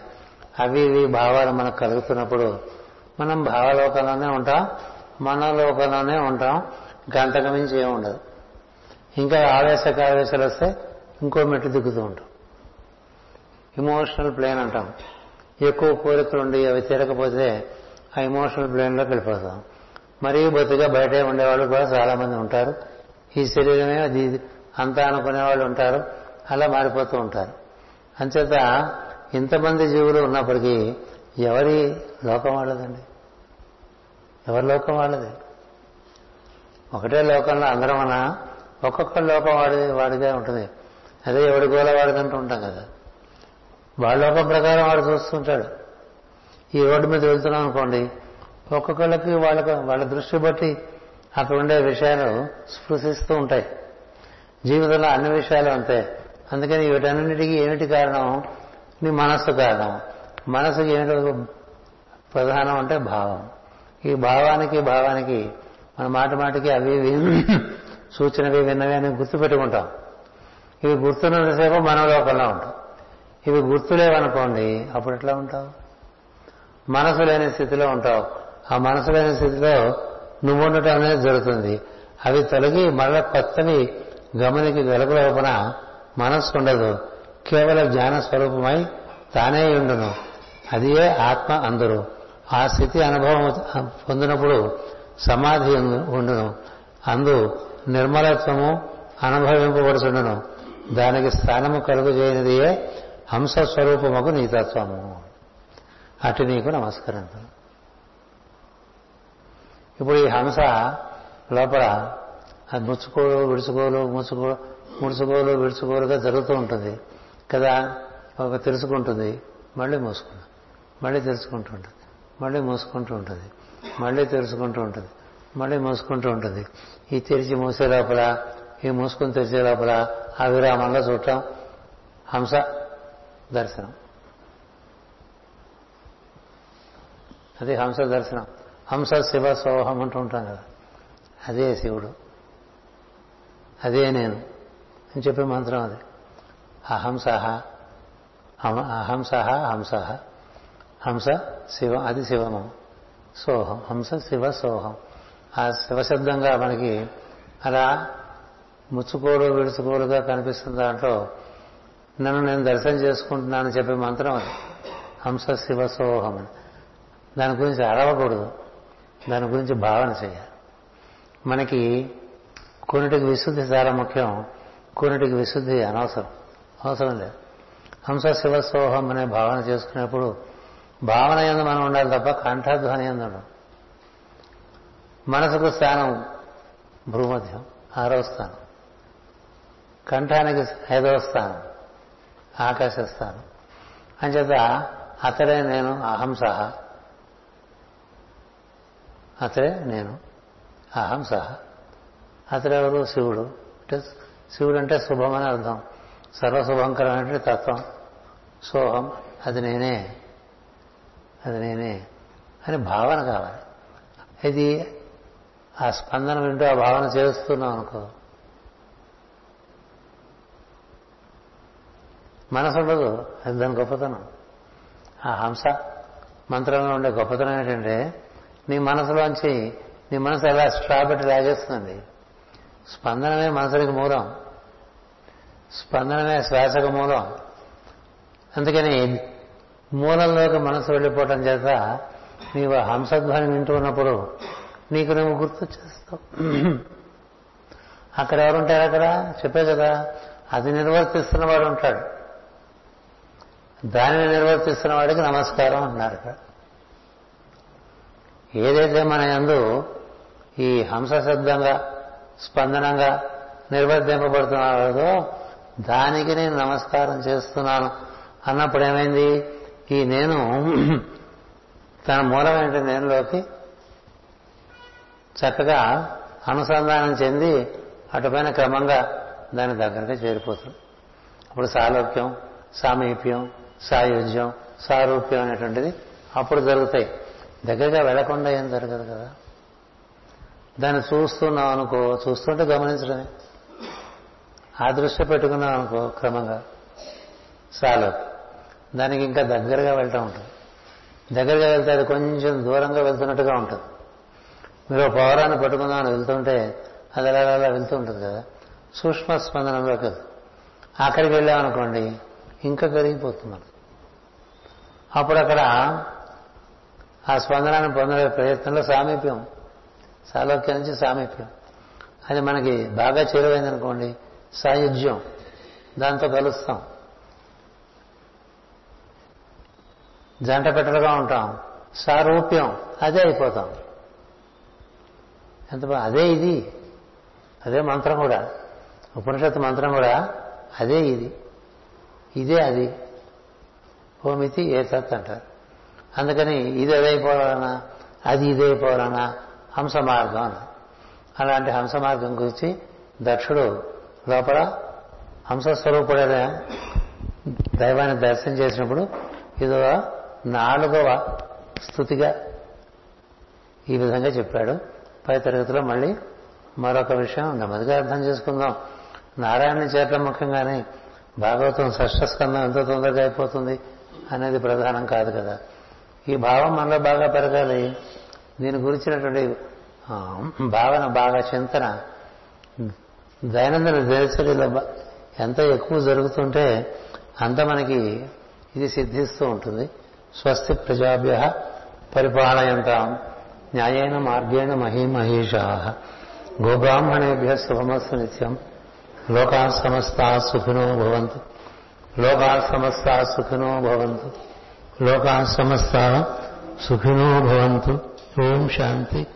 అవి ఇవి భావాలు మనకు కలుగుతున్నప్పుడు మనం భావలోకంలోనే ఉంటాం మనలోకంలోనే ఉంటాం. గంటకు మించి ఏమి ఉండదు. ఇంకా ఆవేశ ఆవేశాలు వస్తే ఇంకో మెట్టు దిగుతూ ఉంటాం. ఇమోషనల్ ప్లేన్ అంటాం. ఎక్కువ కోరికలు ఉండి అవి తీరకపోతే ఆ ఇమోషనల్ ప్లేన్లోకి వెళ్ళిపోతాం. మరీ బొత్తిగా బయటే ఉండేవాళ్ళు కూడా చాలామంది ఉంటారు. ఈ శరీరమే అది అంతా అనుకునే వాళ్ళు ఉంటారు. అలా మారిపోతూ ఉంటారు. అంచేత ఇంతమంది జీవులు ఉన్నప్పటికీ ఎవరి లోకం వాళ్ళదండి? ఎవరి లోకం వాళ్ళది? ఒకటే లోకంలో అందరం అన్నా ఒక్కొక్క లోకం వాడి వాడిగా ఉంటుంది. అదే ఎవడి గోల వాడిదంటూ ఉంటాం కదా. వాళ్ళ లోకం ప్రకారం వాడు చూస్తుంటాడు. ఈ రోడ్డు మీద వెళ్తున్నాం అనుకోండి ఒక్కొక్కళ్ళకి వాళ్ళ వాళ్ళ దృష్టి బట్టి అక్కడ ఉండే విషయాలు స్పృశిస్తూ ఉంటాయి. జీవితంలో అన్ని విషయాలు అంతే. అందుకని వీటన్నిటికీ ఏమిటి కారణం? నీ మనస్సు కారణం. మనసుకి ఏమిటో ప్రధానం అంటే భావం. ఈ భావానికి భావానికి మన మాట మాటికి అవి [CLEARS THROAT] సూచనవి విన్నవి అని గుర్తుపెట్టుకుంటాం. ఇవి గుర్తున్నంతసేపు మన లోకంలో ఉంటాం. ఇవి గుర్తులేవనుకోండి అప్పుడు ఎట్లా ఉంటావు? మనసు లేని స్థితిలో ఉంటావు. ఆ మనసు లేని స్థితిలో నువ్వు ఉండటం అనేది జరుగుతుంది. అవి తొలగి మరల కొత్తవి గమనికి వెలుగులోపన మనస్సు ఉండదు. కేవలం జ్ఞాన స్వరూపమై తానే ఉండును. అది ఆత్మ అందరు. ఆ స్థితి అనుభవం పొందినప్పుడు సమాధి ఉండును. అందు నిర్మలత్వము అనుభవింపబడుచుండును. దానికి స్థానము కలుగు చేయనిదియే హంస స్వరూపముకు నీతత్వము. అటు నీకు నమస్కారం ఇప్పుడు ఈ హంస లోపల అది ముచ్చుకోలు విడుచుకోలు ముచ్చుకో ముడుచుకోలు విడుచుకోలుగా జరుగుతూ ఉంటుంది. కదా? ఒక తెలుసుకుంటుంది. మళ్ళీ మూసుకుంటుంది. మళ్ళీ తెరుచుకుంటూ ఉంటుంది. మళ్ళీ మూసుకుంటూ ఉంటుంది. మళ్ళీ తెరుచుకుంటూ ఉంటుంది. మళ్ళీ మూసుకుంటూ ఉంటుంది. ఈ తెరిచి మూసే లోపల ఈ మూసుకుని తెరిచే లోపల ఆ విరామంలో చూడటం హంస దర్శనం. అది హంస దర్శనం. హంస శివ సోహం అంటూ ఉంటాం కదా. అదే శివుడు. అదే నేను అని చెప్పే మంత్రం అది. అహంస అహంస హంస హంస శివ అది శివము. సోహం హంస శివ సోహం. ఆ శివశబ్దంగా మనకి అలా ముచ్చుకోలు విడుచుకోలుగా కనిపిస్తున్న దాంట్లో నన్ను నేను దర్శనం చేసుకుంటున్నానని చెప్పే మంత్రం అది. హంస శివ సోహం అని. దాని గురించి అడవకూడదు. దాని గురించి భావన చేయాలి. మనకి కొన్నిటికి విశుద్ధి చాలా ముఖ్యం. కొన్నిటికి విశుద్ధి అనవసరం. అవసరం లేదు. హంస శివ సోహం అనే భావన చేసుకునేప్పుడు భావన ఎందు మనం ఉండాలి తప్ప కంఠధ్వని ఎందు మనసుకు స్థానం భూమధ్యం ఆరో స్థానం. కంఠానికి ఐదవ స్థానం ఆకాశ స్థానం. అంచేత అతడే నేను అహంస అతడే నేను అహంస అతడెవరు శివుడు. అంటే శివుడు అంటే శుభం అని అర్థం. సర్వశుభంకరమైనటువంటి తత్వం సోహం అది నేనే. అది నేనే. అని భావన కావాలి. ఇది ఆ స్పందన వింటూ ఆ భావన చేస్తున్నాం అనుకో. మనసు ఉండదు. అది దాని గొప్పతనం. ఆ హంస మంత్రంలో ఉండే గొప్పతనం ఏంటంటే నీ మనసులోంచి నీ మనసు ఎలా స్ట్రా లాగేస్తుంది స్పందనమే మనసులకు మూలం. స్పందనమే శ్వాసకు మూలం. అందుకని మూలంలోకి మనసు వెళ్ళిపోవటం చేత నీవు హంసధ్వని వింటూ ఉన్నప్పుడు నీకు నువ్వు గుర్తు అక్కడ ఎవరుంటారు అక్కడ? చెప్పే కదా అది నిర్వర్తిస్తున్న వాడు ఉంటాడు. దానిని నిర్వర్తిస్తున్న వాడికి నమస్కారం అంటున్నారు ఇక్కడ. ఏదైతే మన యందు ఈ హంస శబ్దంగా స్పందనంగా నిర్వర్తింపబడుతున్నాడో దానికి నేను నమస్కారం చేస్తున్నాను. అన్నప్పుడు ఏమైంది? ఈ నేను తన మూలమైన నేనులోకి చక్కగా అనుసంధానం చెంది అటుపైన క్రమంగా దాని దగ్గరగా చేరిపోతుంది అప్పుడు సాలోక్యం సామీప్యం సాయుధ్యం సారూప్యం అనేటువంటిది అప్పుడు జరుగుతాయి. దగ్గరగా వెళ్ళకుండా ఏం జరగదు కదా. దాన్ని చూస్తున్నాం అనుకో చూస్తుంటే గమనించడమే. ఆ దృష్టి పెట్టుకున్నాం అనుకో క్రమంగా సాలోక్యం. దానికి ఇంకా దగ్గరగా వెళ్తూ ఉంటుంది. దగ్గరగా వెళ్తే అది కొంచెం దూరంగా వెళ్తున్నట్టుగా ఉంటుంది. మీరు పౌరాన్ని పట్టుకుందామని వెళ్తుంటే అది అలా అలా వెళ్తూ ఉంటుంది కదా. సూక్ష్మ స్పందనంలోకి అక్కడికి వెళ్ళామనుకోండి ఇంకా కరిగిపోతుంది మనకు అప్పుడు అక్కడ ఆ స్పందనాన్ని పొందే ప్రయత్నంలో సామీప్యం. సాలోక్యం నుంచి సామీప్యం. అది మనకి బాగా చేరువైందనుకోండి సాయుధ్యం. దాంతో కలుస్తాం. జంట పెట్టలుగా ఉంటాం. సారూప్యం అదే అయిపోతాం. ఎంత అదే ఇది. అదే మంత్రం కూడా. ఉపనిషత్తు మంత్రం కూడా అదే ఇది. ఇదే అది. ఓమితి ఏ తత్ అంటారు. అందుకని ఇది అదైపోవాలనా అది ఇదైపోవాలనా హంస మార్గం అన్న అలాంటి హంస మార్గం గురించి దక్షుడు లోపల హంసస్వరూపుడైన దైవాన్ని దర్శనం చేసినప్పుడు ఇదో నాలుగవ స్థుతిగా ఈ విధంగా చెప్పాడు. పై తరగతిలో మళ్ళీ మరొక విషయం నెమ్మదిగా అర్థం చేసుకుందాం. నారాయణ చేరడం ముఖ్యంగానే భాగవతం షష్ట స్కందం ఎంత తొందరగా అయిపోతుంది అనేది ప్రధానం కాదు కదా. ఈ భావం మనలో బాగా పెరగాలి. దీని గురించినటువంటి భావన బాగా చింతన దైనందిన దినచర్యలో ఎంత ఎక్కువ జరుగుతుంటే అంత మనకి ఇది సిద్ధిస్తూ ఉంటుంది. స్వస్తి ప్రజాభ్య పరిపాలయంతాం. న్యాయేన మార్గేణ మహీమహేషా. గోబ్రాహ్మణేభ్య శుభమస్సు నిత్యం. లోకా సమస్తా సుఖినో భవంతు. లోకా సమస్తా సుఖినో భవంతు. లోకా సమస్తా సుఖినో భవంతు. ఓం శాంతి.